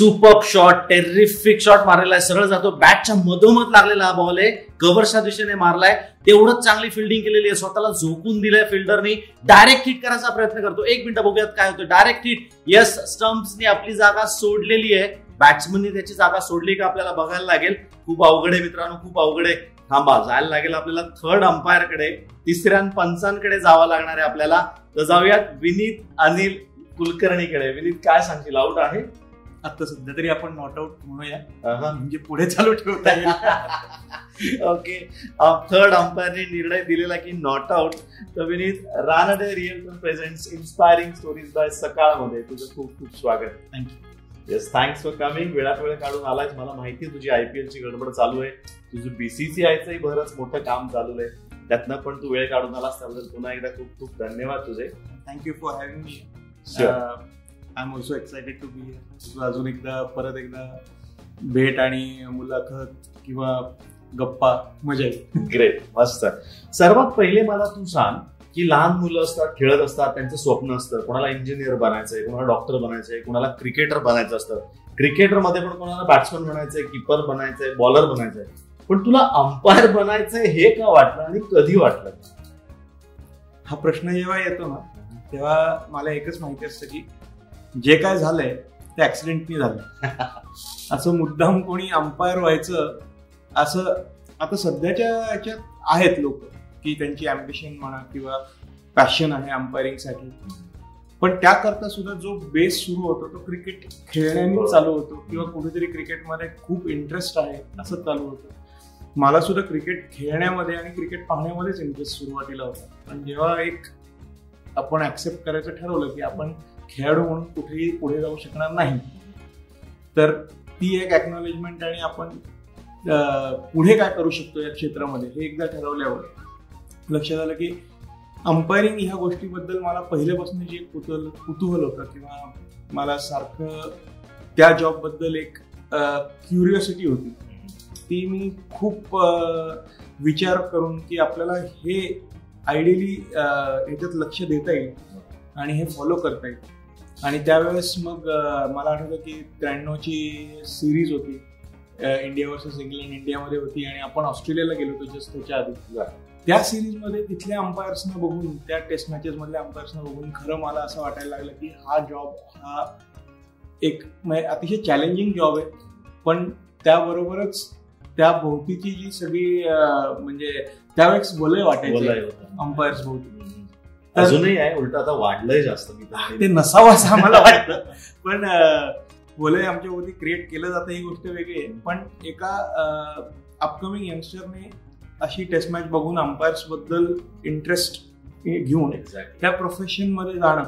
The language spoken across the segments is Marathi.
सुपर शॉट टेरिफिक शॉट मारलेला आहे सरळ जातो. बॅटच्या मधोमध लागलेला हा बॉल आहे. कव्हरच्या दिशेने मारलाय. तेवढंच चांगली फिल्डिंग केलेली आहे. स्वतःला झोकून दिलंय फिल्डरनी डायरेक्ट हिट करायचा प्रयत्न करतो. एक मिनिट बघूयात काय होतं. डायरेक्ट हिट यस स्टम्प्सनी आपली जागा सोडलेली आहे. बॅट्समननी त्याची जागा सोडली का आपल्याला बघायला लागेल. खूप अवघड आहे मित्रांनो. खूप अवघड आहे. थांबा. जायला लागेल आपल्याला थर्ड अंपायरकडे तिसऱ्या पंचांकडे जावं लागणार आहे आपल्याला. तर जाऊयात विनीत अनिल कुलकर्णीकडे. विनीत काय सांगतील आउट आहे? आता सध्या तरी आपण नॉट आउट म्हणूया. म्हणजे पुढे चालू ठेवता येईल. ओके थर्ड अंपायरने निर्णय दिलेला की नॉट आउट तर Vineet Ranade real presents inspiring stories by सकाळमध्ये तुझं खूप खूप स्वागत. Thank you yes thanks for coming वेळात वेळ काढून आलायस. मला माहिती आहे तुझी आयपीएल ची गडबड चालू आहे. तुझं बीसीसीआयचंही बरंच मोठं काम चालू आहे. त्यातनं पण तू वेळ काढून आलास. त्याबद्दल पुन्हा एकदा खूप खूप धन्यवाद तुझे. Thank you for having me. I am also excited to be अजून एकदा परत एकदा भेट आणि मुलाखत किंवा गप्पा मजा येईल. ग्रेट मस्त. सर्वात पहिले मला तू सांग की लहान मुलं असतात खेळत असतात त्यांचं स्वप्न असतं कोणाला इंजिनियर बनायचंय कोणाला डॉक्टर बनायचंय कोणाला क्रिकेटर बनायचं असतं. क्रिकेटरमध्ये पण कोणाला बॅट्समन बनायचंय किपर बनायचंय बॉलर बनायचंय. पण तुला अंपायर बनायचंय हे का वाटलं आणि कधी वाटलं? हा प्रश्न जेव्हा येतो ना तेव्हा मला एकच माहिती असतं की जे काय झालंय ते ऍक्सिडेंटनी झालं. असं मुद्दाम कोणी अंपायर व्हायचं असं आता सध्याच्या याच्यात आहेत लोक की त्यांची अम्बिशन म्हणा किंवा पॅशन आहे अंपायरिंगसाठी पण त्याकरता सुद्धा जो बेस सुरू होतो तो क्रिकेट खेळण्याने चालू होतो किंवा कुठेतरी क्रिकेटमध्ये खूप इंटरेस्ट आहे असं चालू होतं. मला सुद्धा क्रिकेट खेळण्यामध्ये आणि क्रिकेट पाहण्यामध्येच इंटरेस्ट सुरुवातीला होता. पण जेव्हा एक आपण ऍक्सेप्ट करायचं ठरवलं की आपण खेळाडू म्हणून कुठेही पुढे जाऊ शकणार नाही. तर ती एक ॲक्नॉलेजमेंट आणि आपण पुढे काय करू शकतो या क्षेत्रामध्ये हे एकदा ठरवल्यावर. लक्षात आलं की अंपायरिंग ह्या गोष्टीबद्दल मला पहिल्यापासून जे एक कुतूहल कुतूहल होतं किंवा मला सारखं त्या जॉबबद्दल एक क्युरिओसिटी होती. ती मी खूप विचार करून की आपल्याला हे आयडियली याच्यात लक्ष देता येईल आणि हे फॉलो करता येईल. आणि त्यावेळेस मग मला आठवतं की त्र्याण्णवची सिरीज होती. इंडिया वर्सेस इंग्लंड इंडियामध्ये होती आणि आपण ऑस्ट्रेलियाला गेलो होतो जस्ट त्याच्या आधी. त्या सिरीजमध्ये तिथल्या अंपायर्सना बघून त्या टेस्ट मॅचेस मधल्या अंपायर्सना बघून खरं मला असं वाटायला लागलं की हा जॉब हा एक म्हणजे अतिशय चॅलेंजिंग जॉब आहे. पण त्याबरोबरच त्या भोवतीची जी सगळी म्हणजे त्यावेळेस वाटायची. बोलाय होतं. अंपायर्स भोवती. अजूनही आहे उलट आता वाढलंय जास्त मी ते नसावं असं आम्हाला वाटतं. पण वलय आमच्या भोवती क्रिएट केलं जातं ही गोष्ट वेगळी आहे. पण एका अपकमिंग यंगस्टरने अशी टेस्ट मॅच बघून अंपायर्सबद्दल इंटरेस्ट घेऊन एक्झॅक्ट त्या प्रोफेशनमध्ये जाणं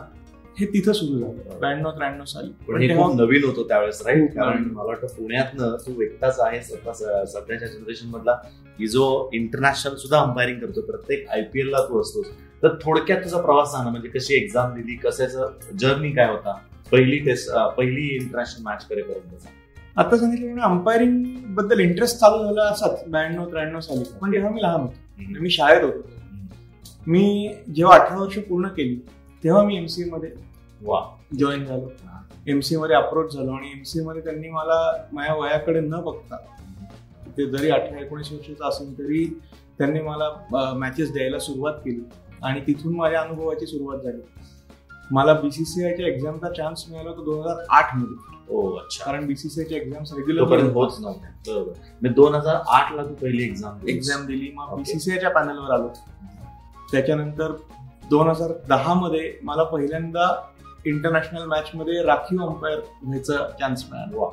हे तिथं सुरू झालं. ब्याण्णव त्र्याण्णव साली. पण हे खूप नवीन होतं त्यावेळेस राईट खूप कारण नवीन. मला वाटतं पुण्यातनं तू एकटाच आहे सध्याच्या जनरेशन मधला. की जो इंटरनॅशनल सुद्धा अंपायरिंग करतो प्रत्येक आयपीएल ला तू असतोस. तर थोडक्यात तुझा प्रवास सांग ना म्हणजे कशी एक्झाम दिली कशाचं जर्नी काय होता? पहिली टेस्ट पहिली इंटरनॅशनल मॅच करेपर्यंत आता सांगितलं अंपायरिंगबद्दल इंटरेस्ट चालू झाला असाच ब्याण्णव त्र्याण्णव साली. पण तेव्हा मी लहान होतो मी शाळेत होतो मी जेव्हा अठरा वर्ष पूर्ण केली तेव्हा मी एमसीए मध्ये वा. जॉईन झालो. एमसीए मध्ये अप्रोच झालो आणि एमसीए मध्ये त्यांनी मला माझ्या वयाकडे न बघता ते जरी अठरा एकोणीस वर्षाचा असेल तरी त्यांनी मला मॅचेस द्यायला सुरुवात केली. आणि तिथून माझ्या अनुभवाची सुरुवात झाली. मला बीसीसीआयच्या एक्झामचा चान्स मिळाला तो दोन हजार आठमध्ये. ओ अच्छा. कारण बीसीसीआयच्या एक्झाम्स तोपर्यंत रेग्युलर होत नव्हत्या. बरोबर. दोन हजार आठ ला तू पहिली एक्झाम एक्झाम दिली. मग. बीसीसीआयच्या पॅनलवर आलो. त्याच्यानंतर दोन हजार दहा मध्ये मला पहिल्यांदा इंटरनॅशनल मॅच मध्ये राखीव अंपायर व्हायचा चान्स मिळाला. वा.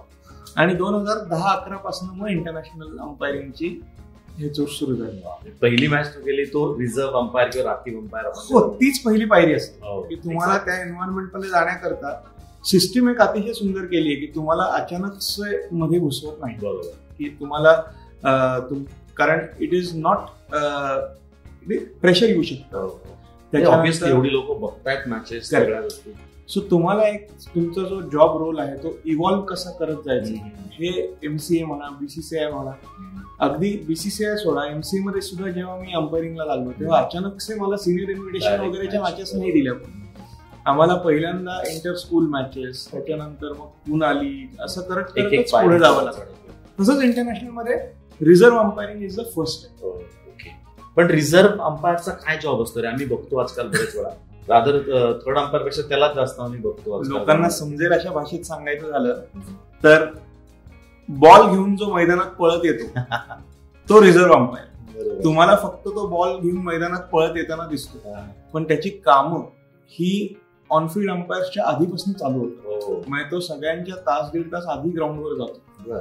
आणि दोन हजार दहा अकरा पासून मग इंटरनॅशनल अंपायरिंगची हे जोर सुरू झाली. पहिली मॅच तू गेली तो रिझर्व्ह अंपायर किंवा राखीव अंपायर हो तीच पहिली पायरी असते. हो. की तुम्हाला त्या एन्व्हायरमेंटमध्ये जाण्याकरता सिस्टीम एक अतिशय सुंदर केली आहे की तुम्हाला अचानक मध्ये घुसवत नाही. बरोबर. की तुम्हाला कारण इट इज नॉट प्रेशर येऊ शकतं. ऑब्विसली त्याच्यानंतर एवढी लोक बघतायत मॅचेस. सगळ्या गोष्टी. सो तुम्हाला एक तुमचा जो जॉब रोल आहे तो इव्हॉल्व्ह कसा करत जायचा? हे एमसीए म्हणा बीसीसीआय म्हणा. अगदी बीसीसीआय सोडा एमसीए मध्ये सुद्धा जेव्हा मी अंपायरिंगला लागलो तेव्हा अचानक से मला सिनियर इन्व्हिटेशन वगैरेच्या. मॅचेस नाही दिल्या. आम्हाला पहिल्यांदा इंटर स्कूल मॅचेस त्याच्यानंतर मग पून आली असं करत करतच पुढे जावं लागतं तसंच इंटरनॅशनलमध्ये reserve umpiring is the first okay पण रिझर्व्ह अंपायरचा काय जॉब असतो रे? आम्ही बघतो आजकाल बरेच वेळा. रादर थर्ड अंपायरपेक्षा त्यालाच जास्त आम्ही बघतो. लोकांना समजेल अशा भाषेत सांगायचं झालं तर बॉल घेऊन जो मैदानात पळत येतो तो रिझर्व्ह अंपायर. तुम्हाला फक्त तो बॉल घेऊन मैदानात पळत येताना दिसतो. पण त्याची कामं ही ऑनफिल्ड अंपायर्सच्या आधीपासून चालू होतं हो. म्हणजे तो सगळ्यांच्या तास दीड तास आधी ग्राउंडवर जातो.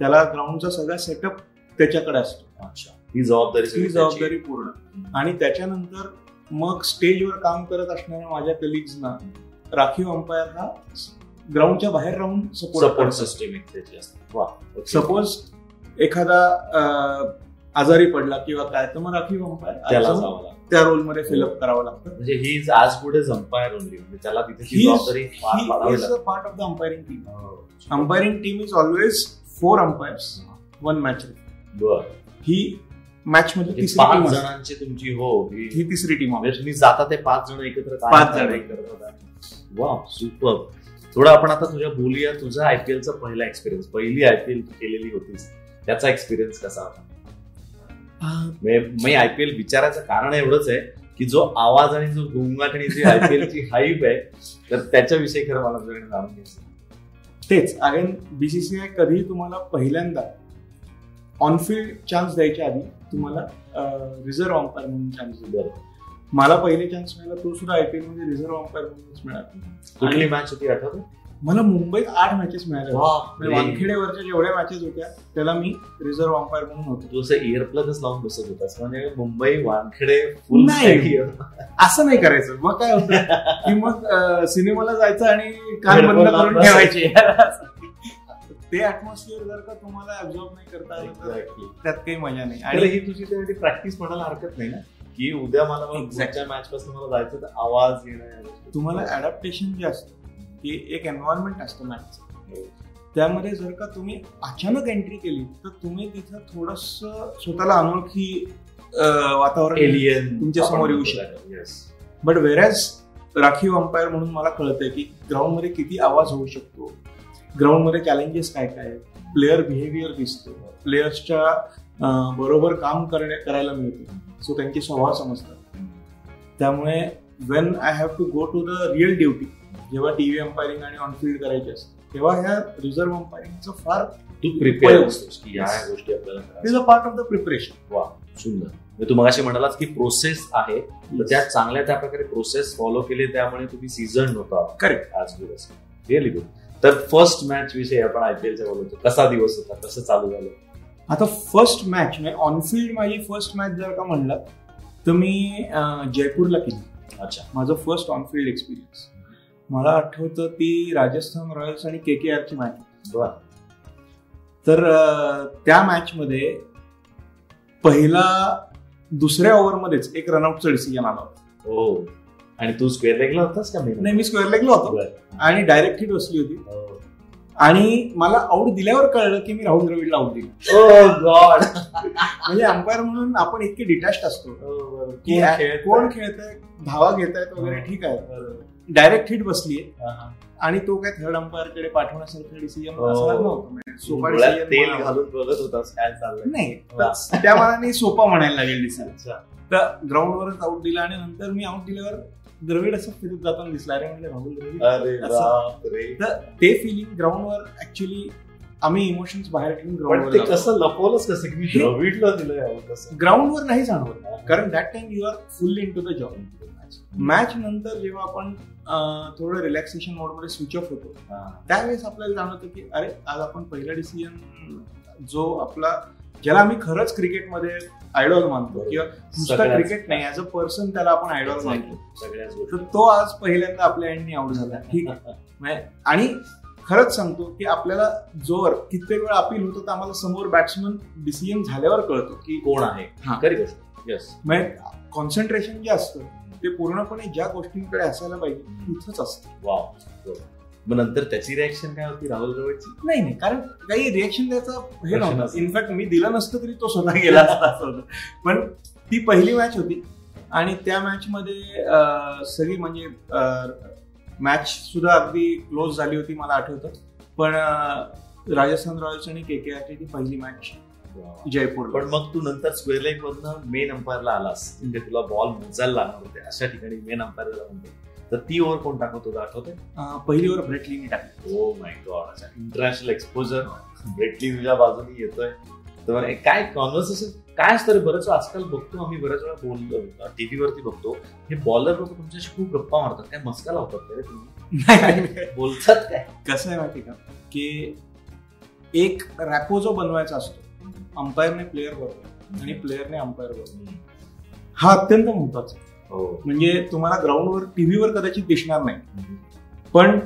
त्याला ग्राउंडचा सगळा सेटअप त्याच्याकडे असतो ही जबाबदारी ही जबाबदारी पूर्ण आणि त्याच्यानंतर मग स्टेजवर काम करत असणाऱ्या माझ्या कलिग्सना राखीव अंपायर हा ग्राउंडच्या बाहेर राहून सपोर्ट सपोर्ट सिस्टम. सपोज एखादा आजारी पडला किंवा काय तर मग राखीव अंपायर. त्या रोलमध्ये फिलअप करावं लागतं म्हणजे ही इज आज पुढे अंपायर ओनली म्हणजे त्याला तिथे part of the umpiring team. Umpiring team is always four umpires one match. He match मध्ये म्हणजे तिसरी टीम पाच. जणांची तुमची हो ही तिसरी टीम आहे म्हणजे तुम्ही जाता ते पाच जण एकत्र काय पाच जण. होता. वा सुपर थोडं आपण आता तुझ्या बोलूया तुझा आयपीएलचा पहिला एक्सपिरियन्स पहिली आयपीएल केलेली होतीस त्याचा एक्सपिरियन्स कसा होता? म्हणजे मी आयपीएल विचारायचं कारण एवढंच आहे की जो आवाज आणि जो गोंगाट आणि जी आयपीएल ची हाईप आहे तर त्याच्याविषयी खरं मला तुझ्याकडे जाणून घ्यायचं तेच अगेन बीसीसीआय कधी तुम्हाला पहिल्यांदा ऑनफिल्ड चान्स द्यायच्या आधी तुम्हाला रिझर्व्ह अंपायर म्हणून चान्स बरं. मला पहिले चान्स मिळाला तो सुद्धा आयपीएलमध्ये रिझर्व्ह अंपायर म्हणूनच मिळाला. कुठली मॅच होती आठवते? मला मुंबईत आठ मॅचेस मिळाल्या म्हणजे वानखेडेवरच्या जेवढ्या मॅचेस होत्या त्याला मी रिझर्व्ह अंपायर म्हणून होतो. तू असं इयरप्लगच लावून बसत होतास. म्हणजे मुंबई वानखेडे फुल नाही. असं नाही करायचं. मग काय होतं? की मग सिनेमाला जायचं आणि कान बंद करून ठेवायचे. ते ऍटमॉस्फिअर जर का तुम्हाला ऍब्झॉर्ब नाही करता आलं तर त्यात काही मजा नाही. आणि ही तुझी तेवढी प्रॅक्टिस म्हणायला हरकत नाही ना? की उद्या मला. पुढच्या मॅच पासून मला जायचं तर आवाज येणं या गोष्टी. तुम्हाला अडॅप्टेशन जे असतं की एक एन्व्हायरमेंट असतं मॅचचं त्यामध्ये जर का तुम्ही अचानक एंट्री केली तर तुम्ही तिथं थोडस स्वतःला अनोळखी वातावरण एलियन तुमच्यासमोर येऊ शकतो. बट वेरॅज राखीव अंपायर म्हणून मला कळतंय की ग्राउंडमध्ये किती आवाज होऊ शकतो ग्राउंडमध्ये चॅलेंजेस काय काय प्लेअर बिहेवियर दिसतो. प्लेयर्सच्या बरोबर काम करण्या करायला मिळतं. सो त्यांचे स्वभाव समजतात. त्यामुळे when I have to go to the real duty जेव्हा टीव्ही अंपायरिंग आणि ऑनफिल्ड करायचे असते तेव्हा ह्या रिझर्व्ह अंपायरिंगचं फार तू प्रिपेअर. असतोस की या गोष्टी आपल्याला इज करायच्या. A part of the preparation वा सुंदर. म्हणजे तू मगाशी म्हणालास की प्रोसेस आहे. तर त्या चांगल्या त्या प्रकारे प्रोसेस फॉलो केली त्यामुळे तुम्ही सीझन होता. करेक्ट आज दिवस. रिअली गुड तर फर्स्ट मॅच विषयी आपण आयपीएलच्या बोलतो कसा दिवस होता? कसं चालू झालं? आता फर्स्ट मॅच म्हणजे ऑनफिल्ड माझी फर्स्ट मॅच जर का म्हणलं तर मी जयपूरला केली. अच्छा. माझं फर्स्ट ऑनफिल्ड एक्सपिरियन्स मला आठवतं ती राजस्थान रॉयल्स आणि के के आरची मॅच बर. तर त्या मॅचमध्ये पहिला दुसऱ्या ओव्हरमध्येच एक रनआउटचा डिसिजन आला होता. हो. आणि तू स्क्वेअर लेगला होतास का नाही मी स्क्वेअर लेगला होतो. आणि डायरेक्ट हिट बसली होती. हो. आणि मला आऊट दिल्यावर कळलं की मी राहुल द्रविडला आऊट दिली. ओ गॉड म्हणजे अंपायर म्हणून आपण इतके डिटॅच असतो. की कोण? कोण खेळतंय? धावा घेत आहेत वगैरे ठीक आहे. डायरेक्ट हिट बसलीये. हा, हा. आणि तो काय थर्ड अंपायरकडे पाठवण्यासारखं डिसिजन हो. सोपा तेल घालून बघत होतास काय चाललंय? नाही त्या मनाने सोपा म्हणायला लागेल डिसिजन तर ग्राउंडवरच आऊट दिला आणि नंतर मी आऊट दिल्यावर द्रविड असं फिरत जाताना दिसला. अरे म्हणलं राहुल द्रविड? तर ते फिलिंग ग्राउंडवर ऍक्च्युली आम्ही इमोशन्स बाहेर ठेवून ग्राउंडवर कसं लपवलंच कसं? की द्रविडला दिलंय अहो, कसं? ग्राउंडवर नाही जाणवत. कारण that time you are fully into the job match नंतर जेव्हा आपण थोडं रिलॅक्सेशन मोडमध्ये स्विच ऑफ होतो. त्यावेळेस आपल्याला जाणवतं की अरे आज आपण पहिला डिसिजन जो आपला ज्याला आम्ही खरंच क्रिकेटमध्ये आयडॉल मानतो किंवा नुसतं क्रिकेट नाही ऍज अ पर्सन त्याला आपण आयडॉल मानतो. तर तो आज पहिल्यांदा आपल्या एंडनी आउट झाला. ठीक आहे. म्हणजे- आणि खरंच सांगतो की आपल्याला जोर कित्येक वेळा अपील होतो तर आम्हाला समोर बॅट्समन डिसिजन झाल्यावर कळतो की कोण आहे? हा. येस म्हणजे कॉन्सन्ट्रेशन जे असतं ते पूर्णपणे ज्या गोष्टींकडे असायला पाहिजे तिथंच असतं. वाव मग नंतर त्याची रिॲक्शन काय होती राहुल द्रविडची? नाही नाही कारण काही रिएक्शन द्यायचं हे नव्हतं. इनफॅक्ट मी दिलं नसतं तरी तो स्वतः गेला असता असं होतं. पण ती पहिली मॅच होती आणि त्या मॅच मध्ये अं, सगळी म्हणजे मॅच सुद्धा अगदी क्लोज झाली होती मला आठवतं. पण राजस्थान रॉयल्स आणि के के आरची ती पहिली मॅच जयपूर. पण मग तू नंतर स्क्वेअर लेग वरनं मेन अंपायरला आलास. म्हणजे तुला बॉल मोजायला लागणार होते. अशा ठिकाणी मेन अंपायरला म्हणतो तर ती ओव्हर कोण टाकत होता आठवते पहिली ओव्हर ब्रेटलीने टाकली. ओ my god international exposure Brett Lee तुझ्या बाजूने येतोय. तर काय कॉन्व्हर्सेशन काय असतं रे बरंच? आजकाल बघतो आम्ही बऱ्याच वेळा बोललो टीव्ही वरती बघतो. हे बॉलर लोक तुमच्याशी खूप गप्पा मारतात. काय मस्का लावतात का रे तुम्ही? बोलतात काय? कसं आहे माहिती का? की एक रॅपो जो बनवायचा असतो. अंपायरने प्लेअर बरोबर आणि प्लेअरने अंपायर बरोबर हा अत्यंत महत्त्वाचा. म्हणजे तुम्हाला ग्राउंडवर टीव्हीवर कदाचित दिसणार नाही. पण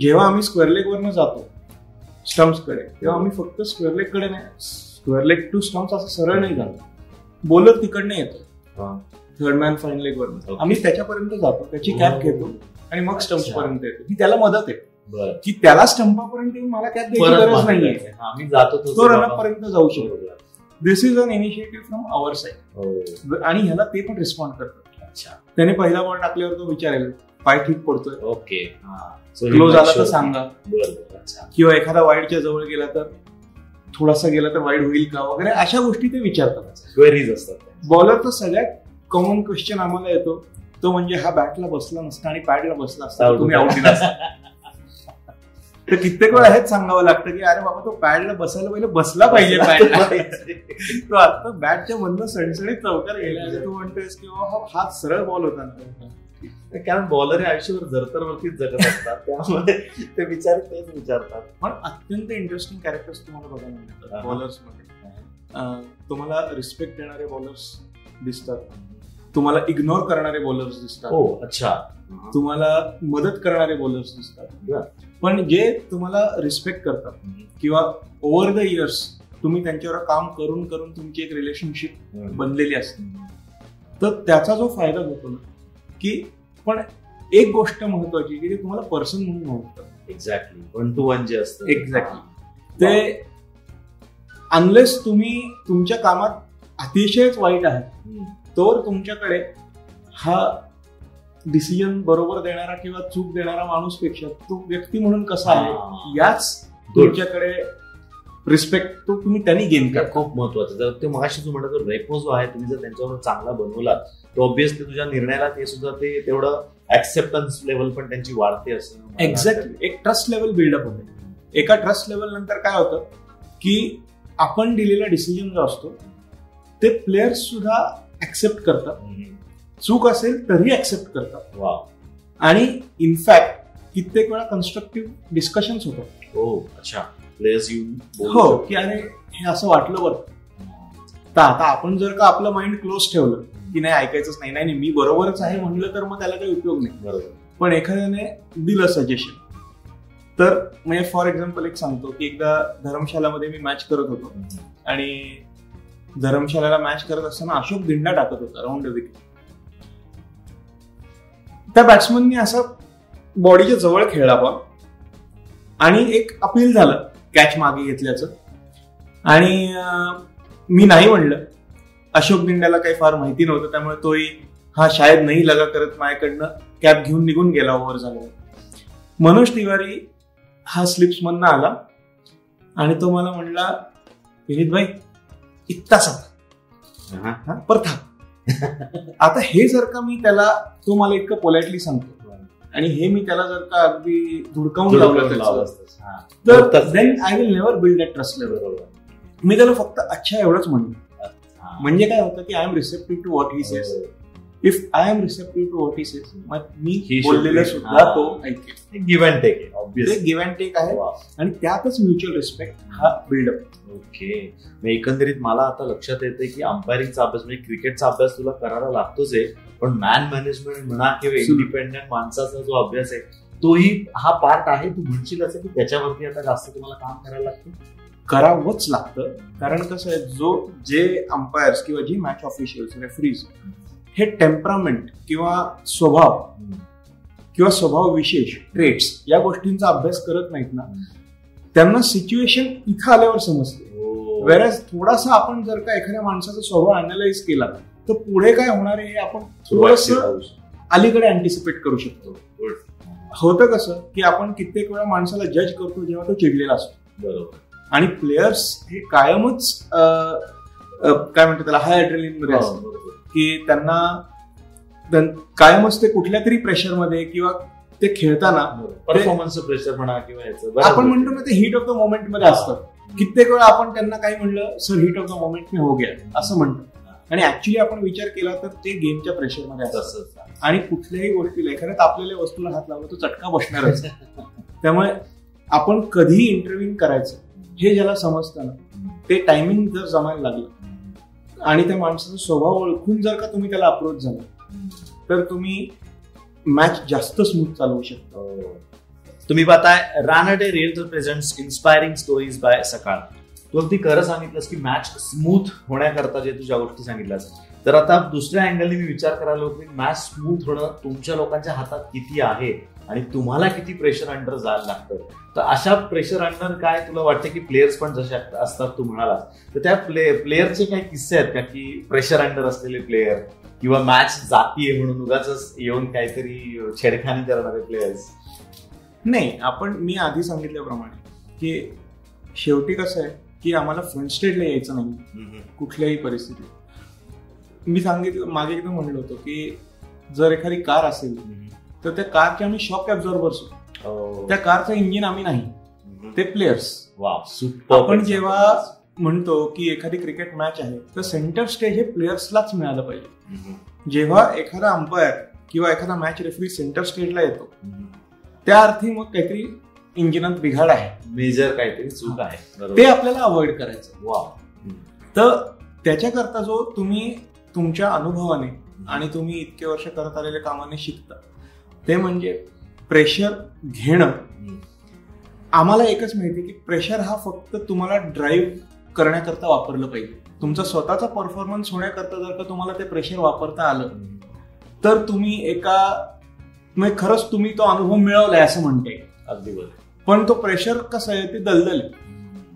जेव्हा आम्ही स्क्वेअर लेग वरनं जातो स्टम्प्सकडे तेव्हा आम्ही फक्त स्क्वेअर लेगकडे नाही स्क्वेअर लेग टू स्टम्प्स असं सरळ नाही जातो. बोलर तिकडनं येतो. हा. थर्ड मॅन फाईन लेग वरनं. Okay. आम्ही त्याच्यापर्यंत जातो त्याची कॅप घेतो आणि मग स्टम्प्स. पर्यंत येतो. ही त्याला मदत आहे. की त्याला स्टंपापर्यंत येऊन मला परत गरज नाहीये. हा, जातो तो रनअप पर्यंत जाऊ शकतो. This is an initiative from our side हो. आणि ह्याला ते पण रिस्पॉन्ड करतात. त्याने पहिला बॉल टाकल्यावर तो विचारेल पाय ठीक पडतोय. ओके. क्लोज आला तर. सांगा. किंवा एखादा वाईडच्या जवळ गेला तर थोडासा गेला तर वाईड होईल का? वगैरे अशा गोष्टी ते विचारतात. क्वेरीज असतात त्यांच्या. बॉलरचा सगळ्यात कॉमन क्वेश्चन आम्हाला येतो. तो म्हणजे हा बॅटला बसला नसता आणि पॅडला बसला असता तर तुम्ही आउट दिला असता. तर कित्येक वेळा हेच सांगावं लागतं की अरे बाबा तो पॅडला बसायला पहिले बसला पाहिजे तो आता बॅटच्या मधनं सणसणीत चौकार गेला तू म्हणतोयस की बाबा हा सरळ बॉल होता. ना. कारण बॉलर हे आयुष्यभर जरतरवरतीच जगत असतात. त्यामुळे ते विचार तेच विचारतात. पण अत्यंत इंटरेस्टिंग कॅरेक्टर्स तुम्हाला बघायला मिळतात हा. बॉलर्समध्ये अं, तुम्हाला रिस्पेक्ट देणारे बॉलर्स दिसतात. तुम्हाला इग्नोर करणारे बॉलर्स दिसतात. हो अच्छा. तुम्हाला मदत करणारे बॉलर्स दिसतात. पण जे तुम्हाला रिस्पेक्ट करतात किंवा ओव्हर द इयर्स तुम्ही त्यांच्यावर काम करून करून तुमची एक रिलेशनशिप बनलेली असते. तर त्याचा जो फायदा होतो ना की पण एक गोष्ट महत्वाची की ते तुम्हाला पर्सन म्हणून ओळखतात. एक्झॅक्टली वन टू वन जे असतं. Exactly. ते अनलेस तुम्ही तुमच्या कामात अतिशयच वाईट आहात हम्म. तर तुमच्याकडे हा डिसिजन बरोबर देणारा किंवा चूक देणारा माणूसपेक्षा तो व्यक्ती म्हणून कसा आहे. याच तुमच्याकडे रिस्पेक्ट तो तुम्ही त्यांनी गेन हे करा खूप महत्वाचं जर ते मगाशी तू म्हणत रेपो जो आहे तुम्ही जर त्यांच्यावर चांगला बनवला तर ऑब्विसली तुझ्या निर्णयाला ते सुद्धा ते तेवढं ऍक्सेप्टन्स लेवल पण त्यांची वाढते असं. एक्झॅक्टली एक ट्रस्ट लेवल बिल्डअप होते एका ट्रस्ट लेवल नंतर काय होतं की आपण दिलेला डिसिजन जो असतो ते प्लेयर्स सुद्धा ऍक्सेप्ट करतात. चूक असेल तरी ऍक्सेप्ट करतात. वा आणि इनफॅक्ट कित्येक वेळा कन्स्ट्रक्टिव्ह डिस्कशन्स होतात. हो अच्छा. प्लेयर्स येऊन बोलू हो. की अरे हे असं वाटलं बरं. तर आता आपण जर का आपलं माइंड क्लोज ठेवलं की नाही ऐकायचंच नाही नाही नाही, मी बरोबरच आहे म्हणलं तर मग त्याला काही उपयोग नाही. बरोबर. पण एखाद्याने दिलं सजेशन तर म्हणजे फॉर एक्झाम्पल एक सांगतो की एकदा धर्मशालामध्ये मी मॅच करत होतो. आणि धर्मशालाला मॅच करत असताना अशोक दिंडा टाकत होता राऊंड विकेट त्या बॅट्समननी असं बॉडीच्या जवळ खेळला बॉल आणि एक अपील झालं कॅच मागे घेतल्याचं. आणि मी नाही म्हणलं. अशोक दिंड्याला काही फार माहिती नव्हतं त्यामुळे तोही हा शायद नाही लगा करत माझ्याकडनं. कॅप घेऊन निघून गेला ओव्हर झाला मनोज तिवारी हा स्लिप्स मधनं आला आणि तो मला म्हणला विनीत भाई इतका सांग हा. आता हे जर का मी त्याला तो मला इतकं पोलाइटली सांगतो आणि हे मी त्याला जर का अगदी धुडकावून लावलं. तर. Then I will never build that trust level मी त्याला फक्त अच्छा एवढंच म्हणलं हा. म्हणजे काय होतं की I am receptive to what he हो. If I am receptive to what मग मी बोललेलं. सुद्धा. तो ऐकेल. Give and take obviously give and take आहे. आणि त्यातच म्युच्युअल रिस्पेक्ट हा बिल्डअप ओके एकंदरीत मला आता लक्षात येते की अंपायरिंगचा अभ्यास म्हणजे क्रिकेटचा अभ्यास तुला करायला लागतोच आहे पण मॅन मॅनेजमेंट म्हणा किंवा. इंडिपेंडेंट माणसाचा जो अभ्यास आहे तोही हा पार्ट आहे. तू म्हणशील असं की त्याच्यावरती आता जास्त तुम्हाला काम करायला लागतं? करावंच लागतं. कारण कसं आहे जो जे अंपायर्स किंवा जी मॅच ऑफिशियल्स रेफरीज हे टेम्परामेंट किंवा स्वभाव किंवा स्वभाव विशेष ट्रेट्स या गोष्टींचा अभ्यास करत नाहीत ना त्यांना सिच्युएशन इथं आल्यावर समजते हो. वेळेस थोडासा आपण जर का एखाद्या माणसाचा स्वभाव अनालाइज केला तर पुढे काय होणार आहे हे आपण थोडस. अलीकडे अँटिसिपेट करू शकतो. होतं कसं की आपण कित्येक वेळा माणसाला जज करतो जेव्हा तो चिडलेला असतो बरोबर आणि प्लेयर्स हे कायमच काय म्हणतात त्याला हायमध्ये असतात बरोबर. की त्यांना त्यां- कायमच ते कुठल्या तरी प्रेशरमध्ये किंवा ते खेळताना परफॉर्मन्स प्रेशर म्हणा किंवा. आपण म्हणतो ना ते हिट ऑफ द मोमेंटमध्ये असतात कित्येक वेळा आपण त्यांना काही म्हणलं sir heat of the moment मी हो गया. असं म्हणतो. आणि ऍक्च्युली आपण विचार केला तर ते गेमच्या प्रेशरमध्ये असतात. आणि कुठल्याही गोष्टीला एखाद्या तापलेल्या वस्तूला हात लावला तो चटका बसणारच. त्यामुळे आपण कधी इंटरव्ह्यू करायचं. हे ज्याला समजतं ना ते टायमिंग जर जमायला लागलं आणि त्या माणसाचा स्वभाव ओळखून जर का तुम्ही त्याला अप्रोच झाला तर तुम्ही मॅच जास्त स्मूथ चालवू शकता. तुम्ही पाहताय Ranade real present inspiring stories by Sakal. तू अगदी खरं सांगितलंस की मॅच स्मूथ होण्याकरता जे तुझ्या गोष्टी सांगितल्यास. तर आता दुसऱ्या अँगलने मी विचार करायला होतो की मॅच स्मूथ होणं तुमच्या लोकांच्या हातात किती आहे? आणि तुम्हाला किती प्रेशर अंडर जायला लागतं? तर अशा प्रेशर अंडर काय तुला वाटतं की प्लेयर्स पण जसे असतात तू म्हणालास तर त्या प्ले प्लेयरचे काही किस्से आहेत का की प्रेशर अंडर असलेले प्लेयर किंवा मॅच जातीये म्हणून उगाच येऊन काहीतरी छेडखानी करणारे प्लेयर्स नाही आपण मी आधी सांगितल्याप्रमाणे की शेवटी कसं आहे की आम्हाला फ्रंट स्टेटला यायचं नाही. कुठल्याही परिस्थितीत. मी सांगितलं मागे एकदा म्हणलं होतं की जर एखादी कार असेल तर त्या कारचे आम्ही शॉक ॲब्झॉर्बर्स त्या कारचं इंजिन आम्ही नाही. ते प्लेयर्स आपण जेव्हा म्हणतो की एखादी क्रिकेट मॅच आहे तर सेंटर स्टेज हे प्लेयर्सलाच मिळालं पाहिजे. जेव्हा एखादा अंपायर किंवा एखादा मॅच रेफरी सेंटर स्टेजला येतो त्या अर्थी मग काहीतरी इंजिनात बिघाड आहे. मेजर काहीतरी चूक आहे. ते आपल्याला अवॉइड करायचं. वा. तर त्याच्याकरता जो तुम्ही तुमच्या अनुभवाने आणि तुम्ही इतके वर्ष करत आलेल्या कामाने शिकता ते म्हणजे प्रेशर घेणं. आम्हाला एकच माहिती की प्रेशर हा फक्त तुम्हाला ड्राईव्ह करण्याकरता वापरलं पाहिजे. तुमचा स्वतःचा परफॉर्मन्स होण्याकरता जर का तुम्हाला ते प्रेशर वापरता आलं तर तुम्ही एका म्हणजे खरंच तुम्ही तो अनुभव मिळवलाय असं म्हणते अगदी बरोबर. पण तो प्रेशर कसं आहे ते दलदल आहे.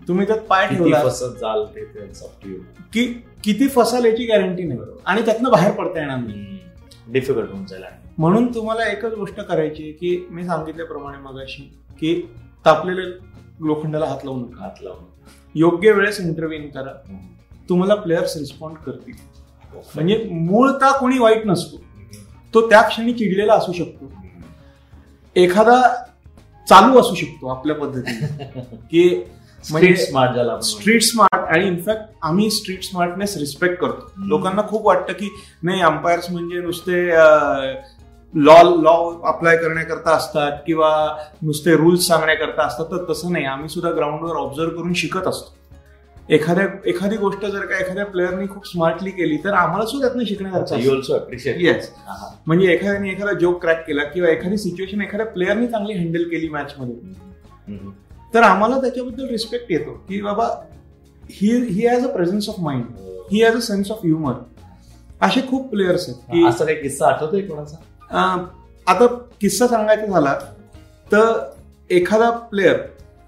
तुम्ही त्यात पाय ठेवला जाल ते. की किती फसाल याची गॅरंटी नाही. आणि त्यातनं बाहेर पडता येणार नाही. डिफिकल्ट होऊन जाईल. म्हणून तुम्हाला एकच गोष्ट करायची आहे की मी सांगितल्याप्रमाणे मगाशी की तापलेल्या लोखंडाला हात लावू नका. हात लावून योग्य वेळेस इंटरव्ह्यू करा. तुम्हाला प्लेयर्स रिस्पॉन्ड करतील. म्हणजे मूळता कोणी वाईट नसतो. तो त्या क्षणी चिडलेला असू शकतो. एखादा चालू असू शकतो आपल्या पद्धतीने. की smart ज्याला आपण स्ट्रीट स्मार्ट आणि इनफॅक्ट आम्ही स्ट्रीट स्मार्टनेस रिस्पेक्ट करतो. लोकांना खूप वाटतं की नाही अंपायर्स म्हणजे नुसते लॉ लॉ अप्लाय करण्याकरता असतात किंवा नुसते रूल्स सांगण्याकरता असतात. तर तसं नाही. आम्ही सुद्धा ग्राउंडवर ऑब्झर्व करून शिकत असतो. एखाद्या एखादी गोष्ट जर का एखाद्या प्लेअरनी खूप स्मार्टली केली तर आम्हाला सुद्धा त्यातनं शिकण्याकरता अच्छा असतं. You also appreciate Yes. म्हणजे एखाद्याने एखादा जोक क्रॅक केला किंवा एखादी सिच्युएशन एखाद्या प्लेअरनी चांगली हँडल केली मॅच मध्ये. तर आम्हाला त्याच्याबद्दल रिस्पेक्ट येतो की बाबा he he has a presence of mind he has a sense of humour असे खूप प्लेयर्स आहेत की असं काही किस्सा आठवतोय कोणाचा? आता किस्सा सांगायचा झाला तर एखादा प्लेअर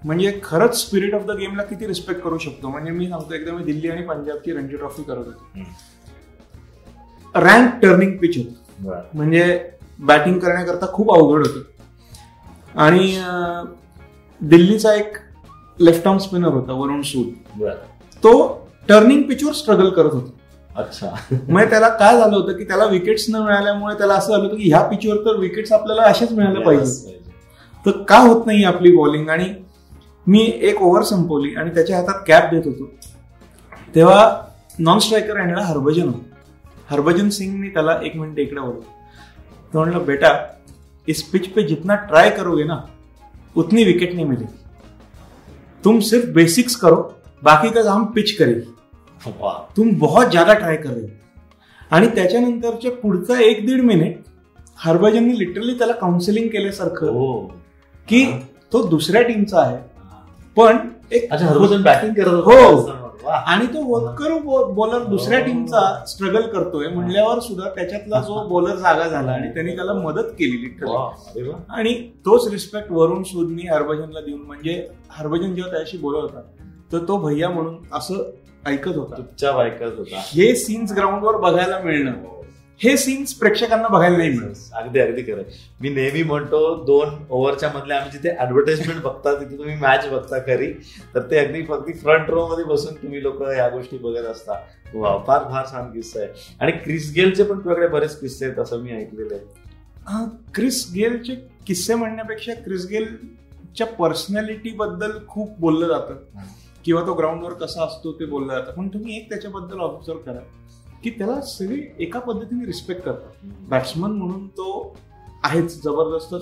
म्हणजे खरंच स्पिरिट ऑफ द गेमला किती रिस्पेक्ट करू शकतो. म्हणजे मी सांगतो एकदा मी दिल्ली आणि पंजाबची रणजी ट्रॉफी करत होतो. रँक टर्निंग पिच होती. म्हणजे बॅटिंग करण्याकरता खूप अवघड होतं. आणि दिल्लीचा एक लेफ्ट आर्म स्पिनर होता वरुण सूद. तो टर्निंग पिचवर स्ट्रगल करत होता. अच्छा. म्हणजे त्याला काय झालं होतं की त्याला विकेट्स न मिळाल्यामुळे त्याला असं झालं होतं की ह्या पिचवर तर विकेट्स आपल्याला अशाच मिळायला पाहिजे तर का होत नाही आपली बॉलिंग आणि मी एक ओव्हर संपवली आणि त्याच्या हातात कॅप देत होतो. तेव्हा नॉन स्ट्रायकर आणला हरभजन होता. हरभजन सिंगने त्याला एक मिनिट इकडे बोलतो तो म्हणलं बेटा इस पिच पे जितना ट्राई करोगे ना उतनी विकेट नहीं मिलेगी तुम सिर्फ बेसिक्स करो बाकी का काम पिच करेगी। तुम बहुत ज्यादा ट्राय कर रहे हो। आणि त्याच्यानंतरचे पुढचा एक दीड मिनिट हरभजननी लिटरली त्याला काउन्सिलिंग केल्यासारखं हो. की तो दुसऱ्या टीमचा आहे. पण एक अच्छा हरभजन बॅटिंग करत हो. आणि तो होतकर बॉलर दुसऱ्या टीमचा स्ट्रगल करतोय म्हणल्यावर सुद्धा त्याच्यातला जो बॉलर जागा झाला आणि त्यांनी त्याला मदत केली लिटरली. आणि तोच रिस्पेक्ट वरुण सूदनी हरभजनला देऊन म्हणजे हरभजन जेव्हा त्याशी बोलत होता तर तो भैया म्हणून असं ऐकत होता. चुपचाप ऐकत होता. हे सीन्स ग्राउंडवर बघायला मिळणं. हे सीन्स प्रेक्षकांना बघायला नाही मिळत. अगदी अगदी खरं. मी नेहमी म्हणतो दोन ओव्हरच्या मधले आम्ही जिथे ऍडव्हर्टाइजमेंट बघता तिथे तुम्ही मॅच बघता खरी. तर ते अगदी फक्त फ्रंट रो मध्ये बसून तुम्ही लोक या गोष्टी बघत असता. वा फार फार छान किस्सा आहे. आणि क्रिस गेलचे पण तुझ्याकडे बरेच किस्से आहेत असं मी ऐकलेलं आहे. क्रिस गेलचे किस्से म्हणण्यापेक्षा क्रिस गेलच्या पर्सनॅलिटी बद्दल खूप बोललं जातं. किंवा तो ग्राउंडवर कसा असतो ते बोललं जातं. पण तुम्ही एक त्याच्याबद्दल ऑब्झर्व करा. की त्याला सगळे एका पद्धतीने रिस्पेक्ट करतात. बॅट्समन म्हणून तो आहेच जबरदस्त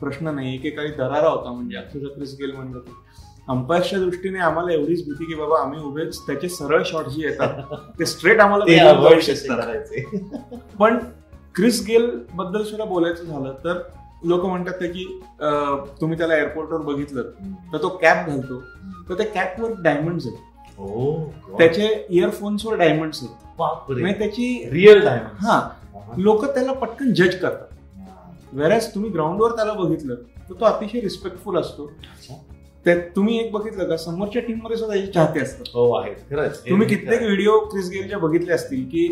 प्रश्न नाही एकेकाळी दरारा होता म्हणजे अक्षरशः क्रिस गेल म्हणजे अंपायरच्या दृष्टीने आम्हाला एवढीच भीती की बाबा आम्ही उभेच त्याचे सरळ शॉट जे येतात ते स्ट्रेट आम्हाला पण क्रिस गेल बद्दल सुद्धा बोलायचं झालं तर लोक म्हणतात की तुम्ही त्याला एअरपोर्टवर बघितलं तर तो कॅप घालतो. तर त्या कॅपवर डायमंड आहेत. त्याचे इयरफोन्सवर डायमंड्स आहेत. म्हणजे त्याची रिअल डायमंड हा लोक त्याला पटकन जज करतात. वेरॅज तुम्ही ग्राउंडवर त्याला बघितलं तर तो अतिशय रिस्पेक्टफुल असतो. तुम्ही एक बघितलं का समोरच्या टीममध्ये सुद्धा चाहते असतात. हो आहेत. तुम्ही कित्येक व्हिडिओ क्रिस गेलचे बघितले असतील की